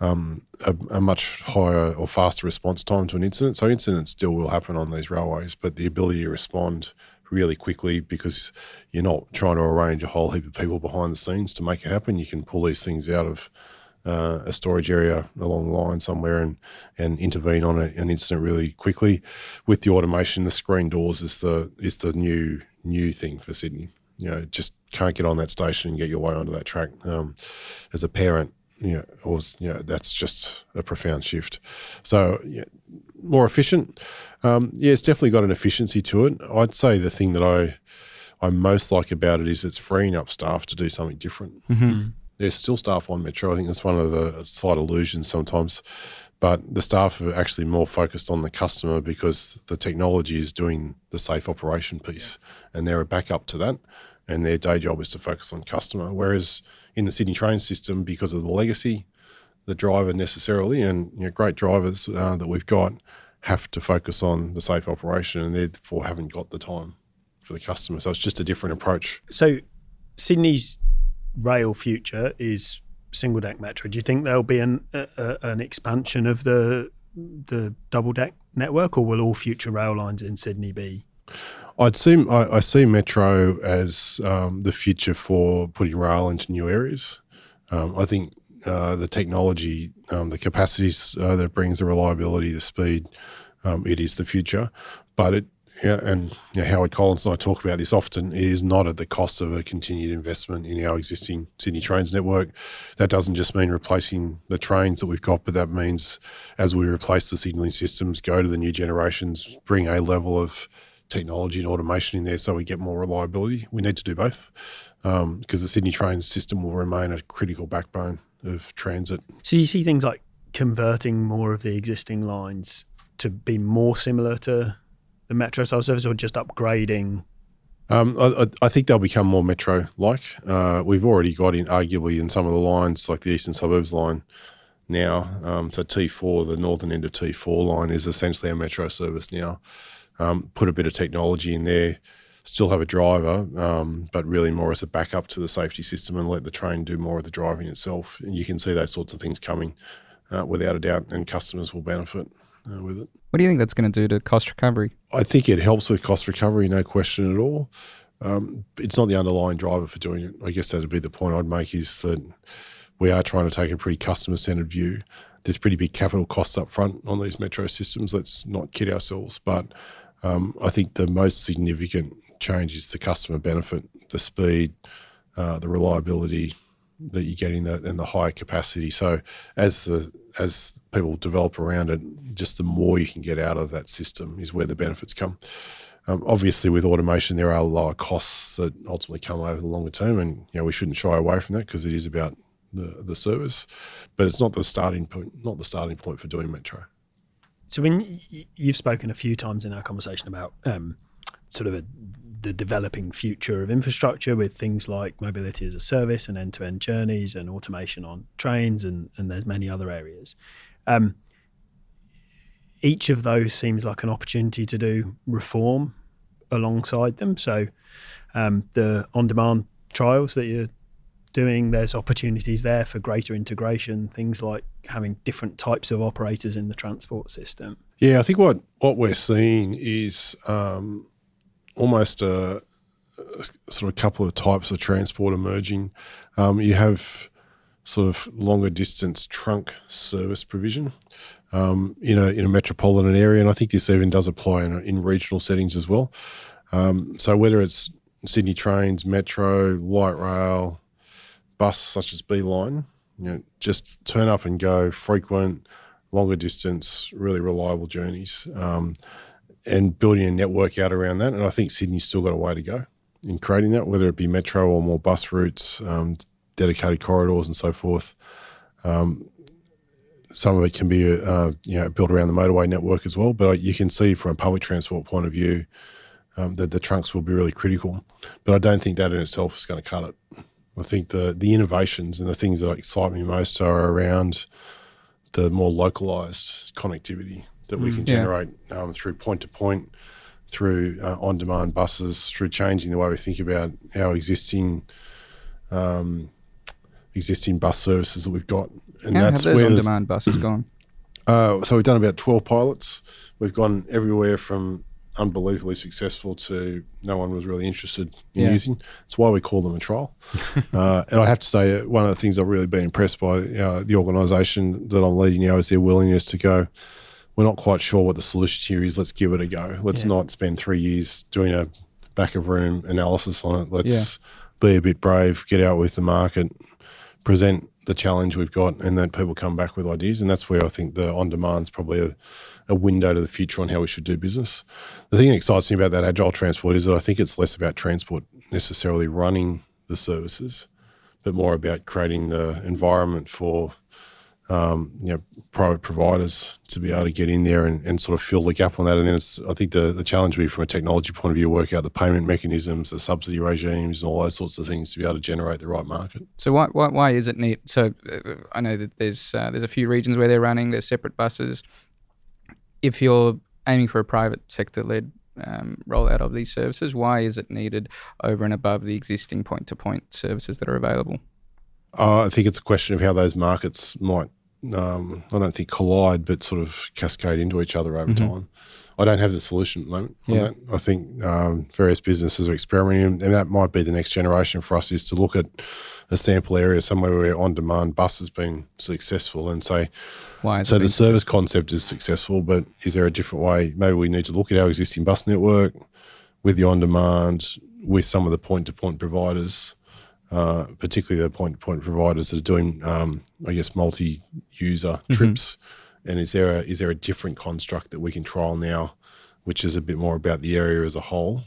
um, a, a, much higher or faster response time to an incident. So incidents still will happen on these railways, but the ability to respond really quickly because you're not trying to arrange a whole heap of people behind the scenes to make it happen. You can pull these things out of uh, a storage area along the line somewhere and and intervene on a, an incident really quickly. With the automation, the screen doors is the is the new new thing for Sydney. You know, just can't get on that station and get your way onto that track. Um, as a parent, you know, or you know, that's just a profound shift. So yeah, more efficient. Um, yeah, it's definitely got an efficiency to it. I'd say the thing that I I most like about it is it's freeing up staff to do something different. Mm-hmm. There's still staff on Metro. I think that's one of the slight illusions sometimes. But the staff are actually more focused on the customer because the technology is doing the safe operation piece, and they're a backup to that. And their day job is to focus on customer. Whereas in the Sydney train system, because of the legacy, the driver necessarily, and you know, great drivers uh, that we've got have to focus on the safe operation, and therefore haven't got the time for the customer. So it's just a different approach. So Sydney's rail future is single deck metro. Do you think there'll be an a, an expansion of the the double deck network, or will all future rail lines in Sydney be? I'd see I, I see metro as um, the future for putting rail into new areas. Um, I think uh, the technology, um, the capacities uh, that brings the reliability, the speed, um, it is the future. But it yeah, and you know, Howard Collins and I talk about this often. It is not at the cost of a continued investment in our existing Sydney Trains network. That doesn't just mean replacing the trains that we've got, but that means as we replace the signalling systems, go to the new generations, bring a level of technology and automation in there so we get more reliability. We need to do both because um, the Sydney Trains system will remain a critical backbone of transit. So you see things like converting more of the existing lines to be more similar to the metro style service or just upgrading? Um, I, I, think they'll become more metro like. Uh, we've already got in, arguably, in some of the lines, like the Eastern Suburbs line now. Um, so T4, the northern end of T4 line, is essentially a metro service now. Um, put a bit of technology in there, still have a driver, um, but really more as a backup to the safety system and let the train do more of the driving itself. And you can see those sorts of things coming uh, without a doubt, and customers will benefit uh, with it. What do you think that's going to do to cost recovery? I think it helps with cost recovery, no question at all. Um, it's not the underlying driver for doing it. I guess that'd be the point I'd make is that we are trying to take a pretty customer centered view. There's pretty big capital costs up front on these metro systems. Let's not kid ourselves. But um, I think the most significant change is the customer benefit, the speed, uh, the reliability, that you're getting that and the higher capacity. So as the as people develop around it, just the more you can get out of that system is where the benefits come. Um, obviously, with automation, there are lower costs that ultimately come over the longer term, and you know we shouldn't shy away from that because it is about the the service, but it's not the starting point. Not the starting point for doing metro. So when you've spoken a few times in our conversation about um, sort of a the developing future of infrastructure with things like mobility as a service and end-to-end journeys and automation on trains and, and there's many other areas. Um, each of those seems like an opportunity to do reform alongside them. So um, the on-demand trials that you're doing, there's opportunities there for greater integration. Things like having different types of operators in the transport system. Yeah, I think what what we're seeing is um, almost a, a, sort of couple of types of transport emerging. Um, you have sort of longer distance trunk service provision um, in a in a metropolitan area, and I think this even does apply in, in regional settings as well. Um, so whether it's Sydney trains, metro, light rail, bus such as B-Line, you know, just turn up and go, frequent, longer distance, really reliable journeys. Um, and building a network out around that. And I think Sydney's still got a way to go in creating that, whether it be metro or more bus routes, um, dedicated corridors, and so forth. Um, some of it can be uh, you know built around the motorway network as well, but you can see from a public transport point of view um, that the trunks will be really critical. But I don't think that in itself is going to cut it. I think the the innovations and the things that excite me most are around the more localized connectivity that we mm. can generate yeah. um, through point to point, through uh, on demand buses, through changing the way we think about our existing um, existing bus services that we've got. And How that's have those where on demand buses gone? Uh, so we've done about 12 pilots. We've gone everywhere from unbelievably successful to no one was really interested in yeah. using. It's why we call them a trial. uh, and I have to say, uh, one of the things I've really been impressed by uh, the organisation that I'm leading now is their willingness to go, we're not quite sure what the solution here is. Let's give it a go. Let's yeah. not spend three years doing a back of room analysis on it. Let's yeah. be a bit brave, get out with the market, present the challenge we've got, and then people come back with ideas. And that's where I think the on demand is probably a, a window to the future on how we should do business. The thing that excites me about that agile transport is that I think it's less about transport necessarily running the services, but more about creating the environment for um, you know, private providers to be able to get in there and, and sort of fill the gap on that. And then it's, I think the, the challenge will be from a technology point of view, work out the payment mechanisms, the subsidy regimes, and all those sorts of things to be able to generate the right market. So why, why, why is it neat? So uh, I know that there's uh, there's a few regions where they're running, there's separate buses. If you're aiming for a private sector led um, rollout of these services, why is it needed over and above the existing point to point services that are available? Uh, I think it's a question of how those markets might, um, I don't think collide, but sort of cascade into each other over mm-hmm. time. I don't have the solution at the moment on Yeah. that. I think um, various businesses are experimenting, and that might be the next generation for us is to look at a sample area somewhere where on-demand bus has been successful and say, Why so the service concept is successful, but is there a different way? Maybe we need to look at our existing bus network with the on-demand, with some of the point-to-point providers, uh, particularly the point-to-point providers that are doing, um, I guess, multi-user trips. And is there a is there a different construct that we can trial now, which is a bit more about the area as a whole?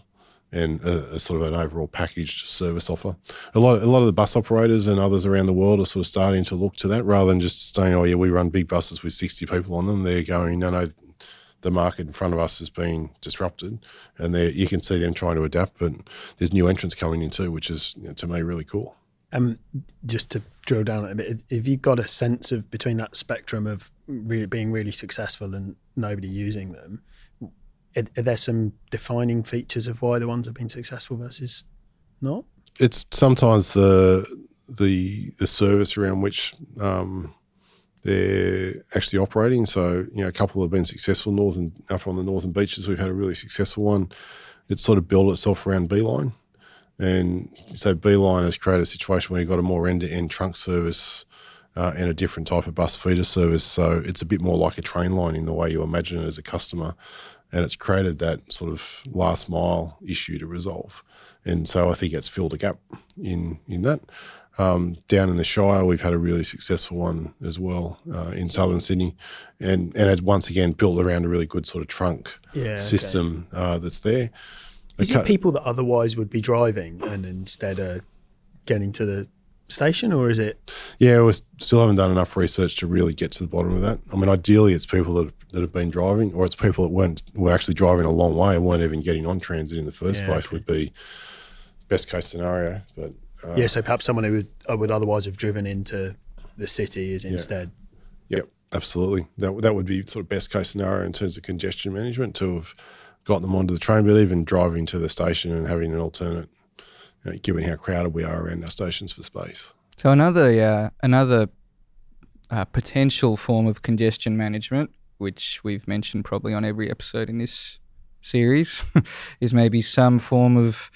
and a, a sort of an overall packaged service offer. A lot, a lot of the bus operators and others around the world are sort of starting to look to that rather than just saying, "Oh yeah, we run big buses with sixty people on them." They're going, "No, no, the market in front of us is being disrupted," and you can see them trying to adapt. But there's new entrants coming in too, which is you know, to me really cool. Um, just to drill down a bit, have you got a sense of between that spectrum of really being really successful and nobody using them? Are, are there some defining features of why the ones have been successful versus not? it's sometimes the the the service around which um, they're actually operating. So you know, a couple have been successful. Northern up on the northern beaches, we've had a really successful one. It's sort of built itself around B-Line, and so B-Line has created a situation where you've got a more end to end trunk service. Uh, and a different type of bus feeder service, so it's a bit more like a train line in the way you imagine it as a customer, and it's created that sort of last mile issue to resolve and so I think it's filled a gap in in that. Um, down in the Shire, we've had a really successful one as well uh, in southern Sydney, and and it's once again built around a really good sort of trunk Yeah, okay. system uh, that's there. Is Okay. it people that otherwise would be driving and instead are getting to the station, or is it? Yeah, we still haven't done enough research to really get to the bottom of that. I mean, ideally, it's people that that have been driving, or it's people that weren't were actually driving a long way and weren't even getting on transit in the first Yeah, place. okay. Would be best case scenario, but uh, yeah, so perhaps someone who would, uh, would otherwise have driven into the city is instead. Yep, absolutely. That that would be sort of best case scenario in terms of congestion management to have got them onto the train, but even driving to the station and having an alternate, you know, given how crowded we are around our stations for space. So another uh, another uh, potential form of congestion management, which we've mentioned probably on every episode in this series, is maybe some form of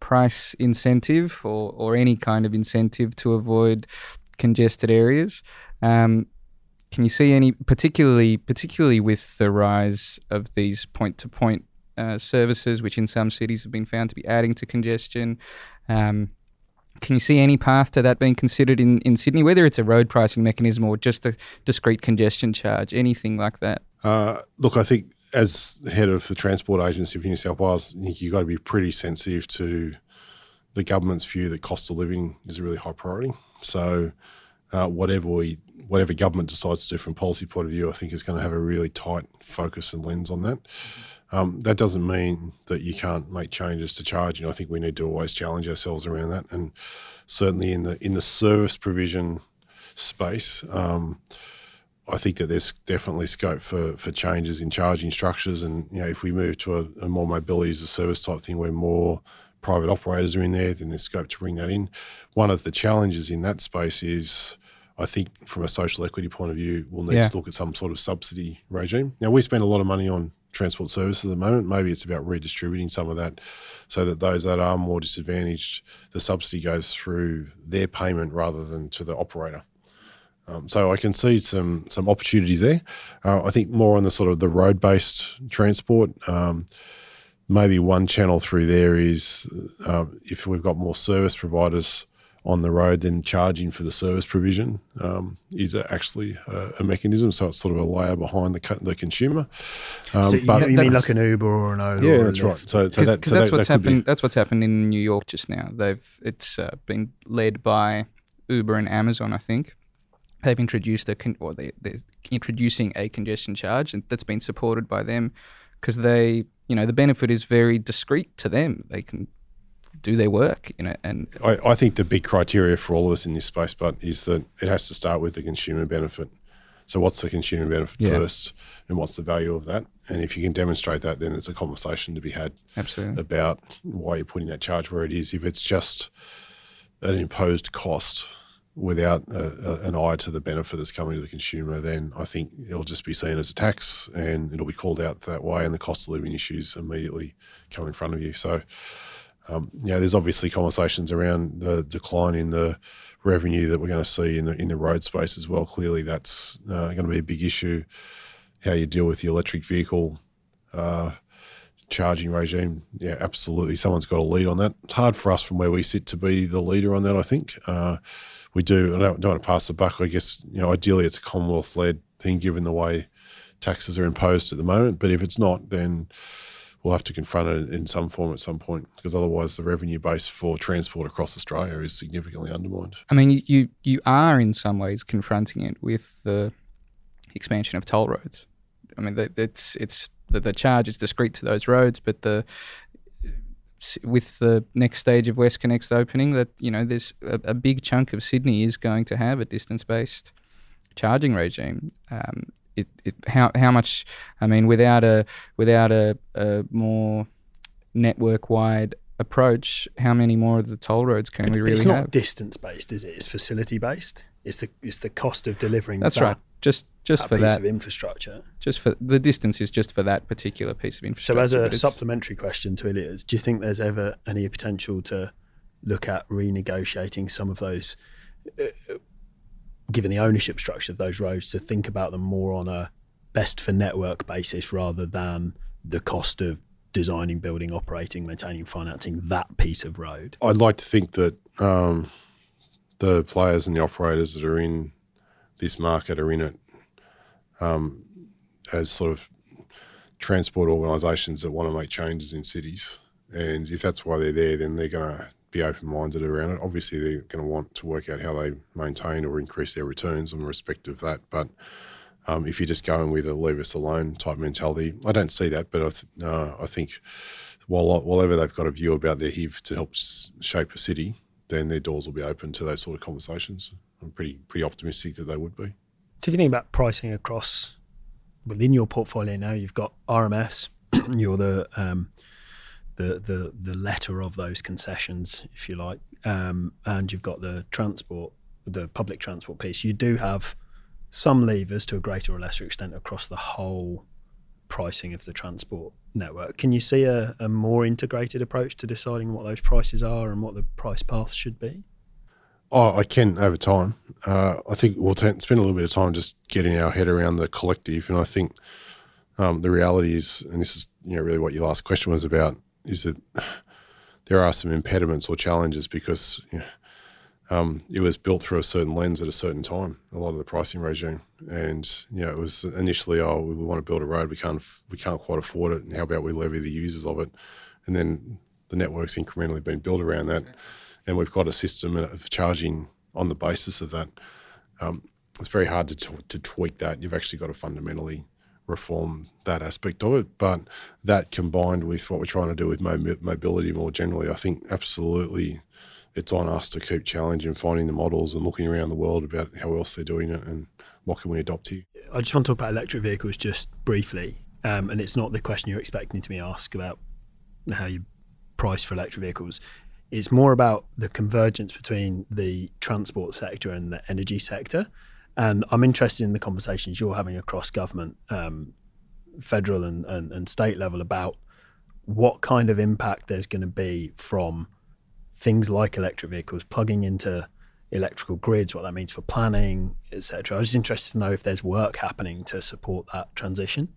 price incentive or, or any kind of incentive to avoid congested areas. Um, can you see any particularly particularly with the rise of these point to point services, which in some cities have been found to be adding to congestion? Um, can you see any path to that being considered in, in Sydney, whether it's a road pricing mechanism or just a discrete congestion charge, anything like that? Uh, look, I think as head of the Transport Agency of New South Wales, you've got to be pretty sensitive to the government's view that cost of living is a really high priority. So, uh, whatever we, whatever government decides to do from policy point of view, I think is going to have a really tight focus and lens on that. Um, that doesn't mean that you can't make changes to charge. You I think we need to always challenge ourselves around that, and certainly in the in the service provision space. Um, I think that there's definitely scope for, for changes in charging structures, and you know, if we move to a, a more mobility as a service type thing, where more private operators are in there, then there's scope to bring that in. One of the challenges in that space is, I think, from a social equity point of view, we'll need Yeah. to look at some sort of subsidy regime. Now, we spend a lot of money on transport services at the moment. Maybe it's about redistributing some of that, so that those that are more disadvantaged, the subsidy goes through their payment rather than to the operator. Um, so I can see some some opportunities there. Uh, I think more on the sort of the road based transport. Um, maybe one channel through there is uh, if we've got more service providers on the road, then charging for the service provision um, is actually a, a mechanism. So it's sort of a layer behind the co- the consumer. Um, so you, but you mean like an Uber or an Ola? yeah, that's right. So, so Because that, so that's that, what's that could be- happened. That's what's happened in New York just now. They've it's uh, been led by Uber and Amazon, I think. They've introduced a con- or they, they're introducing a congestion charge, and that's been supported by them because they, you know, the benefit is very discreet to them. They can do their work, you know, and I, I think the big criteria for all of us in this space, but is that it has to start with the consumer benefit. So, what's the consumer benefit Yeah. first, and what's the value of that? And if you can demonstrate that, then it's a conversation to be had absolutely. about why you're putting that charge where it is. If it's just an imposed cost, without a, a, an eye to the benefit that's coming to the consumer, then I think it'll just be seen as a tax and it'll be called out that way, and the cost of living issues immediately come in front of you. So, um, yeah, there's obviously conversations around the decline in the revenue that we're going to see in the in the road space as well. Clearly, that's uh, going to be a big issue. How you deal with the electric vehicle uh, charging regime? Yeah, absolutely. Someone's got to lead on that. It's hard for us from where we sit to be the leader on that. I think uh, we do. I don't, don't want to pass the buck. I guess you know, ideally, it's a Commonwealth led thing, given the way taxes are imposed at the moment. But if it's not, then we'll have to confront it in some form at some point because otherwise the revenue base for transport across Australia is significantly undermined. I mean, you you are in some ways confronting it with the expansion of toll roads. I mean, it's it's the, the charge is discrete to those roads, but the with the next stage of WestConnex opening, that you know, there's a, a big chunk of Sydney is going to have a distance-based charging regime. Um, it, it, how how much? I mean, without a without a, a more network wide approach, how many more of the toll roads can we really it's not have? distance based, is it? It's facility based. It's the it's the cost of delivering. That's that, right. Just just that for piece that of infrastructure. Just for the distance is just for that particular piece of infrastructure. So, as a supplementary question to Ilya's, do you think there's ever any potential to look at renegotiating some of those? Uh, given the ownership structure of those roads, to think about them more on a best for network basis rather than the cost of designing, building, operating, maintaining, financing that piece of road. I'd like to think that um, the players and the operators that are in this market are in it um, as sort of transport organisations that want to make changes in cities. And if that's why they're there, then they're going to be open minded around it. Obviously, they're going to want to work out how they maintain or increase their returns in respect of that. But um, if you're just going with a leave us alone type mentality, I don't see that. But I, th- uh, I think while whatever they've got a view about their HIV to help s- shape a city, then their doors will be open to those sort of conversations. I'm pretty pretty optimistic that they would be. So if you think about pricing across within your portfolio now, you've got RMS, you're the um, the the the letter of those concessions, if you like, um, and you've got the transport, the public transport piece. You do have some levers to a greater or lesser extent across the whole pricing of the transport network. Can you see a, a more integrated approach to deciding what those prices are and what the price paths should be? Oh, I can over time. Uh, I think we'll t- spend a little bit of time just getting our head around the collective, and I think um, the reality is, and this is you know really what your last question was about, is that there are some impediments or challenges because you know, um, it was built through a certain lens at a certain time. A lot of the pricing regime, and you know, it was initially, oh, we want to build a road, we can't, we can't quite afford it, and how about we levy the users of it, and then the network's incrementally been built around that, and we've got a system of charging on the basis of that. Um, it's very hard to, t- to tweak that. You've actually got to fundamentally reform that aspect of it. But that combined with what we're trying to do with mobility more generally, I think absolutely it's on us to keep challenging, finding the models and looking around the world about how else they're doing it and what can we adopt here. I just want to talk about electric vehicles just briefly. Um, and it's not the question you're expecting to be asked about how you price for electric vehicles. It's more about the convergence between the transport sector and the energy sector. And I'm interested in the conversations you're having across government, um, federal and, and, and state level about what kind of impact there's going to be from things like electric vehicles plugging into electrical grids, what that means for planning, etc. I was just interested to know if there's work happening to support that transition.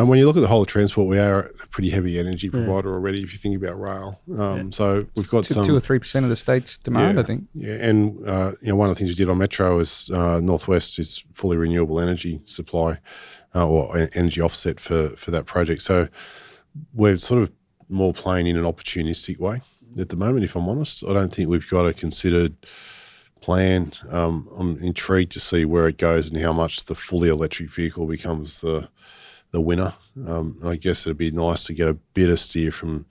And when you look at the whole of transport, we are a pretty heavy energy provider yeah. already. If you think about rail, um, yeah. so we've got two, some two or three percent of the state's demand, yeah, I think. Yeah, and uh, you know one of the things we did on Metro is uh, Northwest is fully renewable energy supply uh, or energy offset for for that project. So we're sort of more playing in an opportunistic way at the moment. If I'm honest, I don't think we've got a considered plan. Um, I'm intrigued to see where it goes and how much the fully electric vehicle becomes the the winner. Um, I guess it'd be nice to get a bit of steer from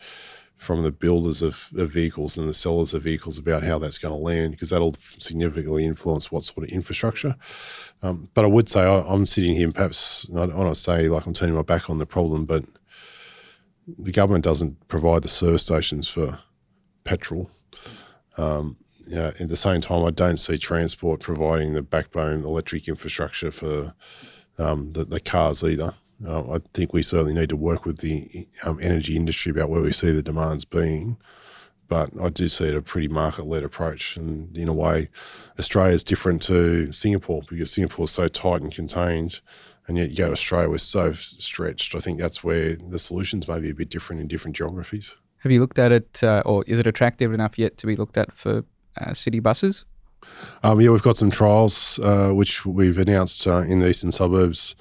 from the builders of, of, vehicles and the sellers of vehicles about how that's going to land because that'll significantly influence what sort of infrastructure. Um, but I would say I, am sitting here and perhaps I don't want to say like I'm turning my back on the problem, but the government doesn't provide the service stations for petrol. Um, you know, at the same time, I don't see transport providing the backbone electric infrastructure for um, the, the cars either. Uh, I think we certainly need to work with the um, energy industry about where we see the demands being. But I do see it a pretty market led approach. And in a way, Australia is different to Singapore because Singapore is so tight and contained. And yet you go to Australia, we're so stretched. I think that's where the solutions may be a bit different in different geographies. Have you looked at it, uh, or is it attractive enough yet to be looked at for uh, city buses? Um, yeah, we've got some trials uh, which we've announced uh, in the eastern suburbs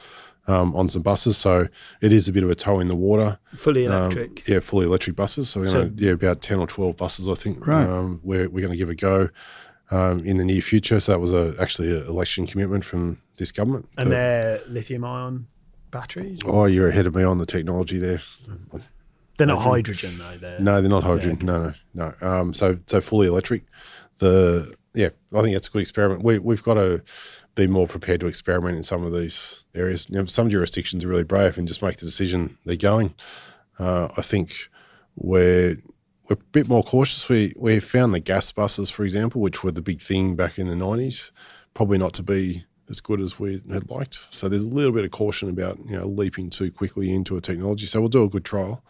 um, on some buses. So it is a bit of a toe in the water. Fully Um, electric. yeah, fully electric buses. So we're So- going to yeah about ten or twelve buses, I think. Right. Um, we're we're going to give a go um, in the near future. So that was a, actually an election commitment from this government. and That- they're lithium ion batteries. oh, you're ahead of me on the technology there. They're not hydrogen though. They're No, they're not hydrogen. No, no, no. Um, so so fully electric. The yeah, I think that's a good experiment. We we've got to be more prepared to experiment in some of these areas. You know, some jurisdictions are really brave and just make the decision they're going. Uh, I think we're we're a bit more cautious. We we found the gas buses, for example, which were the big thing back in the nineties, probably not to be as good as we had liked. So there's a little bit of caution about you know leaping too quickly into a technology. So we'll do a good trial.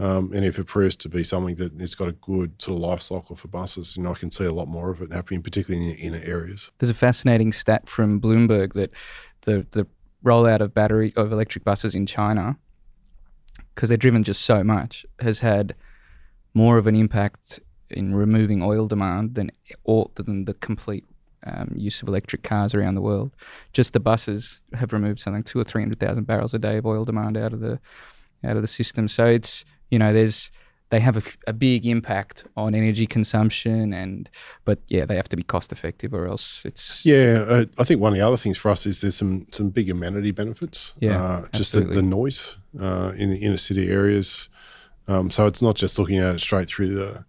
Um, and if it proves to be something that it's got a good sort of life cycle for buses, you know, I can see a lot more of it happening, particularly in inner areas. There's a fascinating stat from Bloomberg that the the rollout of battery of electric buses in China, because they're driven just so much, has had more of an impact in removing oil demand than all than the complete um, use of electric cars around the world. Just the buses have removed something two or three hundred thousand barrels a day of oil demand out of the out of the system. So it's you know there's they have a, a, big impact on energy consumption and but yeah they have to be cost effective or else it's Yeah, uh, I think one of the other things for us is there's some some big amenity benefits. Yeah, uh, just the, the noise uh, in the inner city areas. Um, so it's not just looking at it straight through the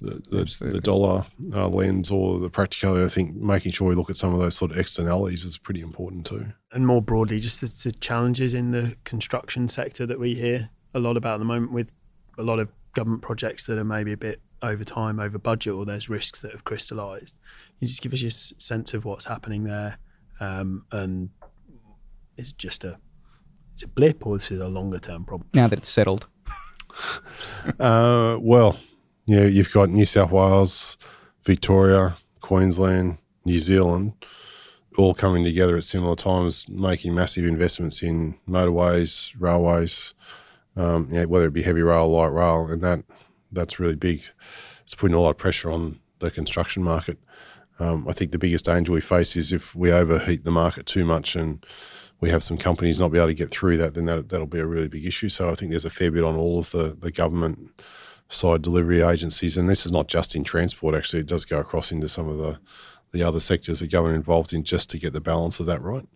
the, the, the dollar uh, lens or the practicality. I think making sure we look at some of those sort of externalities is pretty important too. and more broadly, just the, the challenges in the construction sector that we hear a lot about at the moment, with a lot of government projects that are maybe a bit over time, over budget, or there's risks that have crystallised. Can you just give us your sense of what's happening there, um, and it's just a it's a blip, or this is a longer term problem. now that it's settled Uh, well, yeah, you've got New South Wales, Victoria, Queensland, New Zealand, all coming together at similar times, making massive investments in motorways, railways, um, yeah, whether it be heavy rail, light rail, and that that's really big. It's putting a lot of pressure on the construction market. Um, I think the biggest danger we face is if we overheat the market too much and we have some companies not be able to get through that, then that, that'll be a really big issue. So I think there's a fair bit on all of the, the government side delivery agencies. And this is not just in transport, actually, it does go across into some of the, the other sectors that government involved in just to get the balance of that right.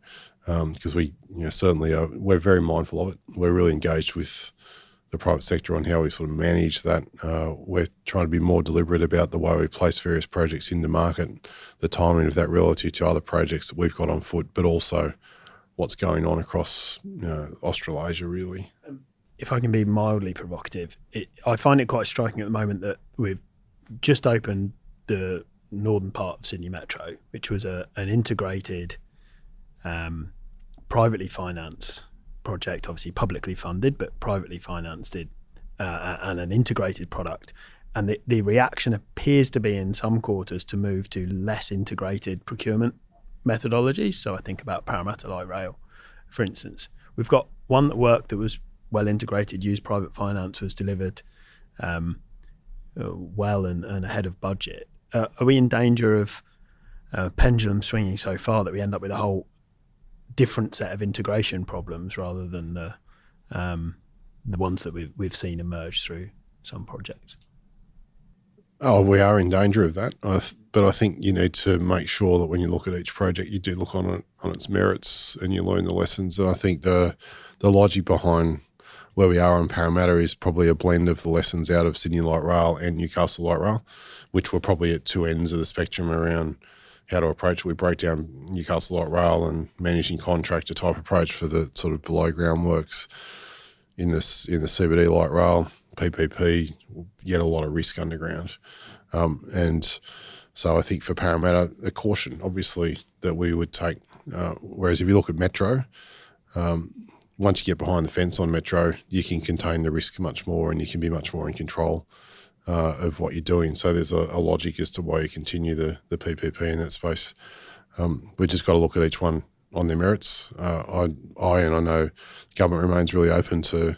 Because we, you know, certainly are, we're very mindful of it. We're really engaged with the private sector on how we sort of manage that. Uh, we're trying to be more deliberate about the way we place various projects into market, the timing of that relative to other projects that we've got on foot, but also what's going on across you know, Australasia, really. if I can be mildly provocative, it, I find it quite striking at the moment that we've just opened the northern part of Sydney Metro, which was a, an integrated, um, privately financed project, obviously publicly funded, but privately financed it, uh, and an integrated product. And the, the reaction appears to be in some quarters to move to less integrated procurement methodologies. So I think about Parramatta Light Rail, for instance. We've got one that worked that was well integrated, used private finance, was delivered um, uh, well and, and ahead of budget. Uh, are we in danger of uh, pendulum swinging so far that we end up with a whole different set of integration problems rather than the um, the ones that we've we've seen emerge through some projects? Oh, we are in danger of that. I th- but I think you need to make sure that when you look at each project, you do look on it on its merits and you learn the lessons. And I think the the logic behind where we are on Parramatta is probably a blend of the lessons out of Sydney Light Rail and Newcastle Light Rail, which were probably at two ends of the spectrum around how to approach. it. We break down Newcastle Light Rail and managing contractor type approach for the sort of below ground works in this in the CBD light rail PPP. Yet a lot of risk underground, um, and So I think for Parramatta, a caution, obviously, that we would take. Uh, whereas if you look at Metro, um, once you get behind the fence on Metro, you can contain the risk much more and you can be much more in control uh, of what you're doing. So there's a, a, logic as to why you continue the, the PPP in that space. Um, we've just got to look at each one on their merits. Uh, I, I and I know government remains really open to,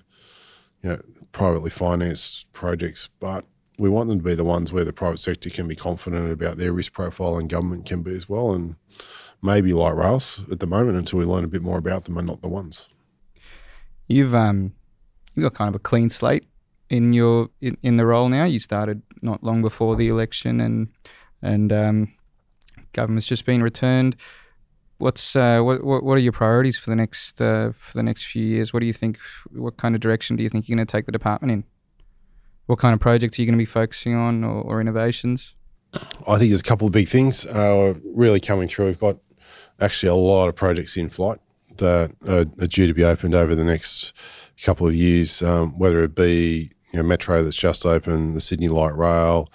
you know, privately financed projects, but we want them to be the ones where the private sector can be confident about their risk profile and government can be as well. And maybe light rails at the moment until we learn a bit more about them are not the ones. You've um, you got kind of a clean slate in your in, in the role now. You started not long before the election, and and um, government's just been returned. What's uh, what, what are your priorities for the next uh, for the next few years? What do you think? What kind of direction do you think you're going to take the department in? What kind of projects are you going to be focusing on, or, or innovations? I think there's a couple of big things uh, really coming through. We've got actually a lot of projects in flight that are, are due to be opened over the next couple of years, um, whether it be you know, Metro that's just opened, the Sydney Light Rail,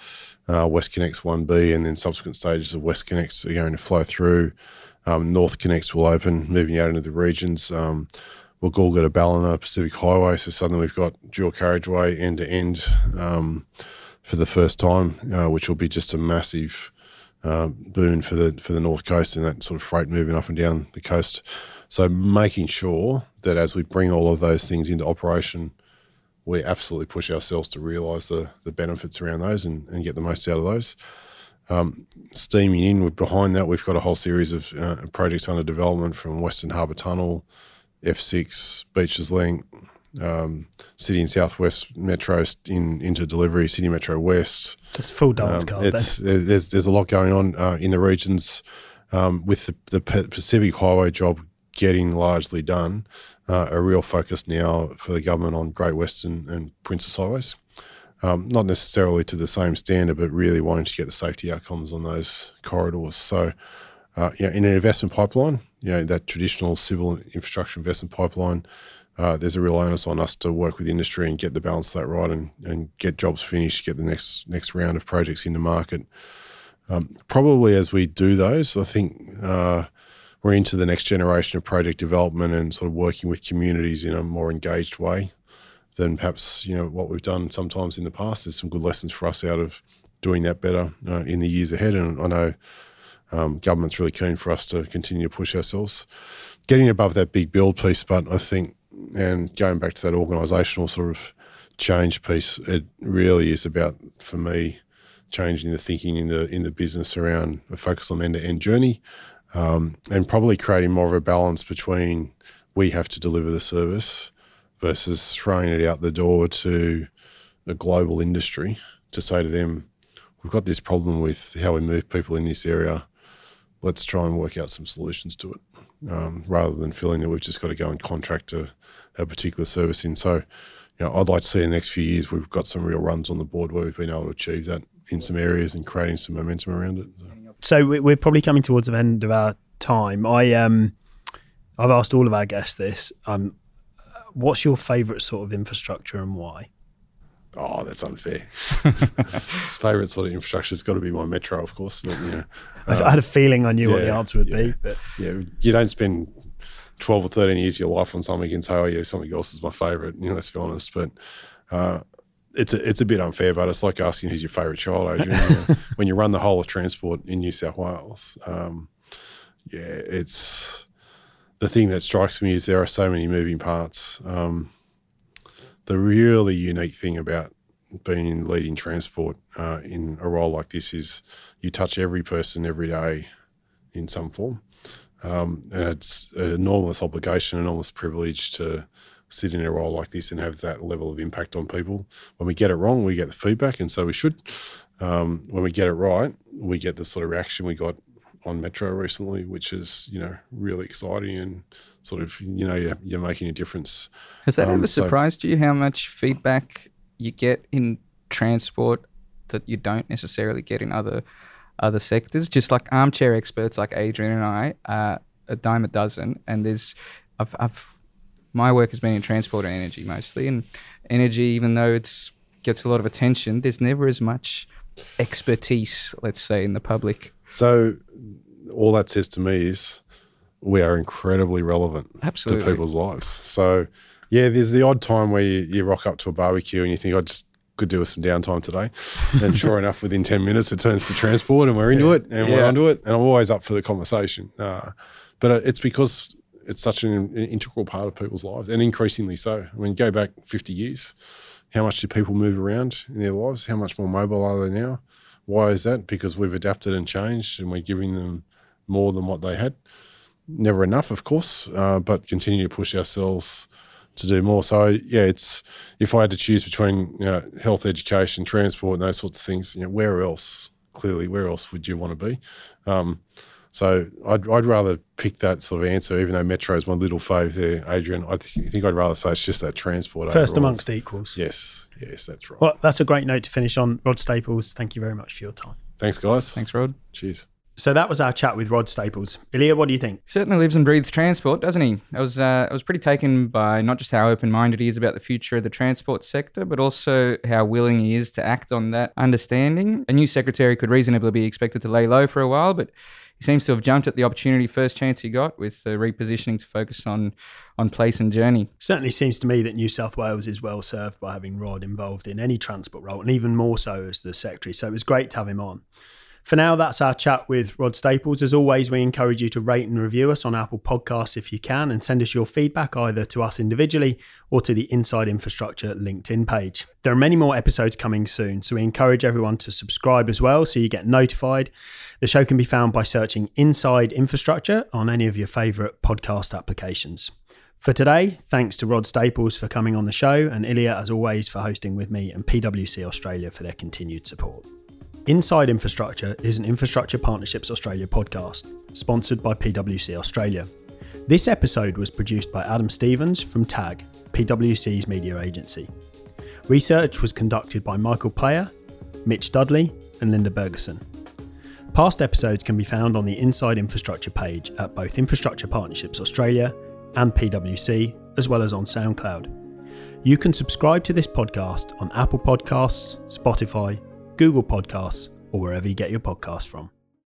uh, Connects 1B, and then subsequent stages of WestConnex are going to flow through. Um, Connects will open, moving out into the regions. Um, Woolgoolga to Ballina Pacific Highway, so suddenly we've got dual carriageway end to end um, for the first time, uh, which will be just a massive uh, boon for the for the north coast and that sort of freight moving up and down the coast. So making sure that as we bring all of those things into operation, we absolutely push ourselves to realise the the benefits around those and, and get the most out of those. Um, steaming in with behind that, we've got a whole series of uh, projects under development from Western Harbour Tunnel, F6, Beaches Link, um, City and Southwest Metro in into delivery, Sydney Metro West. It's full dance um, card. It's there's there's a lot going on uh, in the regions um, with the, the, Pacific Highway job getting largely done. Uh, a real focus now for the government on Great Western and Princes Highways. Um, not necessarily to the same standard, but really wanting to get the safety outcomes on those corridors. So, uh, you know, in an investment pipeline, you know, that traditional civil infrastructure investment pipeline, uh, there's a real onus on us to work with industry and get the balance of that right and, and get jobs finished, get the next next round of projects in the market. Um, probably as we do those, I think uh, we're into the next generation of project development and sort of working with communities in a more engaged way than perhaps you know what we've done sometimes in the past. There's some good lessons for us out of doing that better uh, in the years ahead, and I know um, government's really keen for us to continue to push ourselves. Getting above that big build piece, but I think and going back to that organisational sort of change piece, it really is about for me changing the thinking in the in the business around a focus on end to end journey, um, and probably creating more of a balance between we have to deliver the service versus throwing it out the door to a global industry to say to them, we've got this problem with how we move people in this area. Let's try and work out some solutions to it, um, rather than feeling that we've just got to go and contract a a particular service in. So, you know, I'd like to see in the next few years we've got some real runs on the board where we've been able to achieve that in some areas and creating some momentum around it. So, so we're probably coming towards the end of our time. I um, I've asked all of our guests this. Um, what's your favourite sort of infrastructure and why? Oh, that's unfair. favourite sort of infrastructure has got to be my metro, of course. But, you know, I had a feeling I knew yeah, what the answer would yeah, be. But. Yeah, you don't spend 12 or 13 years of your life on something and say, oh, yeah, something else is my favorite. You know, let's be honest. But uh, it's a, it's a bit unfair, but it's like asking who's your favorite child, Adrian. when you run the whole of transport in New South Wales, um, yeah, it's the thing that strikes me is there are so many moving parts. Um, the really unique thing about being in leading transport uh, in a role like this is you touch every person every day in some form. Um, and it's an enormous obligation, an enormous privilege to sit in a role like this and have that level of impact on people. When we get it wrong, we get the feedback, and so we should. Um, when we get it right, we get the sort of reaction we got on Metro recently, which is you know really exciting and sort of you know you're, you're making a difference. Has that um, ever surprised so, you how much feedback you get in transport that you don't necessarily get in other other sectors, just like armchair experts like Adrian and I, uh, a dime a dozen. And there's, I've, I've, my work has been in transport and energy mostly, and energy, even though it gets a lot of attention, there's never as much expertise, let's say, in the public. So all that says to me is we are incredibly relevant Absolutely. to people's lives. So yeah, there's the odd time where you, you rock up to a barbecue and you think I just could do with some downtime today. And sure enough, within 10 minutes, it turns to transport and we're into it and we're Yeah. onto it. And I'm always up for the conversation. Uh, but uh, it's because it's such an, an integral part of people's lives and increasingly so. I mean, go back 50 years, how much do people move around in their lives? How much more mobile are they now? Why is that? Because we've adapted and changed and we're giving them more than what they had. Never enough, of course, uh, but continue to push ourselves to do more. So yeah, it's if I had to choose between you know, health, education, transport, and those sorts of things, you know, where else? Clearly, where else would you want to be? Um, so I'd, I'd rather pick that sort of answer, even though Metro is my little fave there, Adrian. I th- think I'd rather say it's just that transport. First overall. amongst equals. Yes, yes, that's right. Well, that's a great note to finish on. Rodd Staples, thank you very much for your time. Thanks, guys. Thanks, Rodd. Cheers. So that was our chat with Rodd Staples. Ilya, what do you think? Certainly lives and breathes transport, doesn't he? I was uh, I was pretty taken by not just how open minded he is about the future of the transport sector, but also how willing he is to act on that understanding. A new secretary could reasonably be expected to lay low for a while, but he seems to have jumped at the opportunity first chance he got with the repositioning to focus on on place and journey. Certainly seems to me that New South Wales is well served by having Rodd involved in any transport role, and even more so as the secretary. So it was great to have him on. For now, that's our chat with Rodd Staples. As always, we encourage you to rate and review us on Apple Podcasts if you can, and send us your feedback either to us individually or to the Inside Infrastructure LinkedIn page. There are many more episodes coming soon, so we encourage everyone to subscribe as well so you get notified. The show can be found by searching Inside Infrastructure on any of your favourite podcast applications. For today, thanks to Rodd Staples for coming on the show, and Ilya, as always, for hosting with me, and PwC Australia for their continued support. Inside Infrastructure is an Infrastructure Partnerships Australia podcast, sponsored by PwC Australia. This episode was produced by Adam Stevens from TAG, PwC's media agency. Research was conducted by Michael Player, Mitch Dudley, and Linda Bergerson. Past episodes can be found on the Inside Infrastructure page at both Infrastructure Partnerships Australia and PwC, as well as on SoundCloud. You can subscribe to this podcast on Apple Podcasts, Spotify, Google Podcasts, or wherever you get your podcasts from.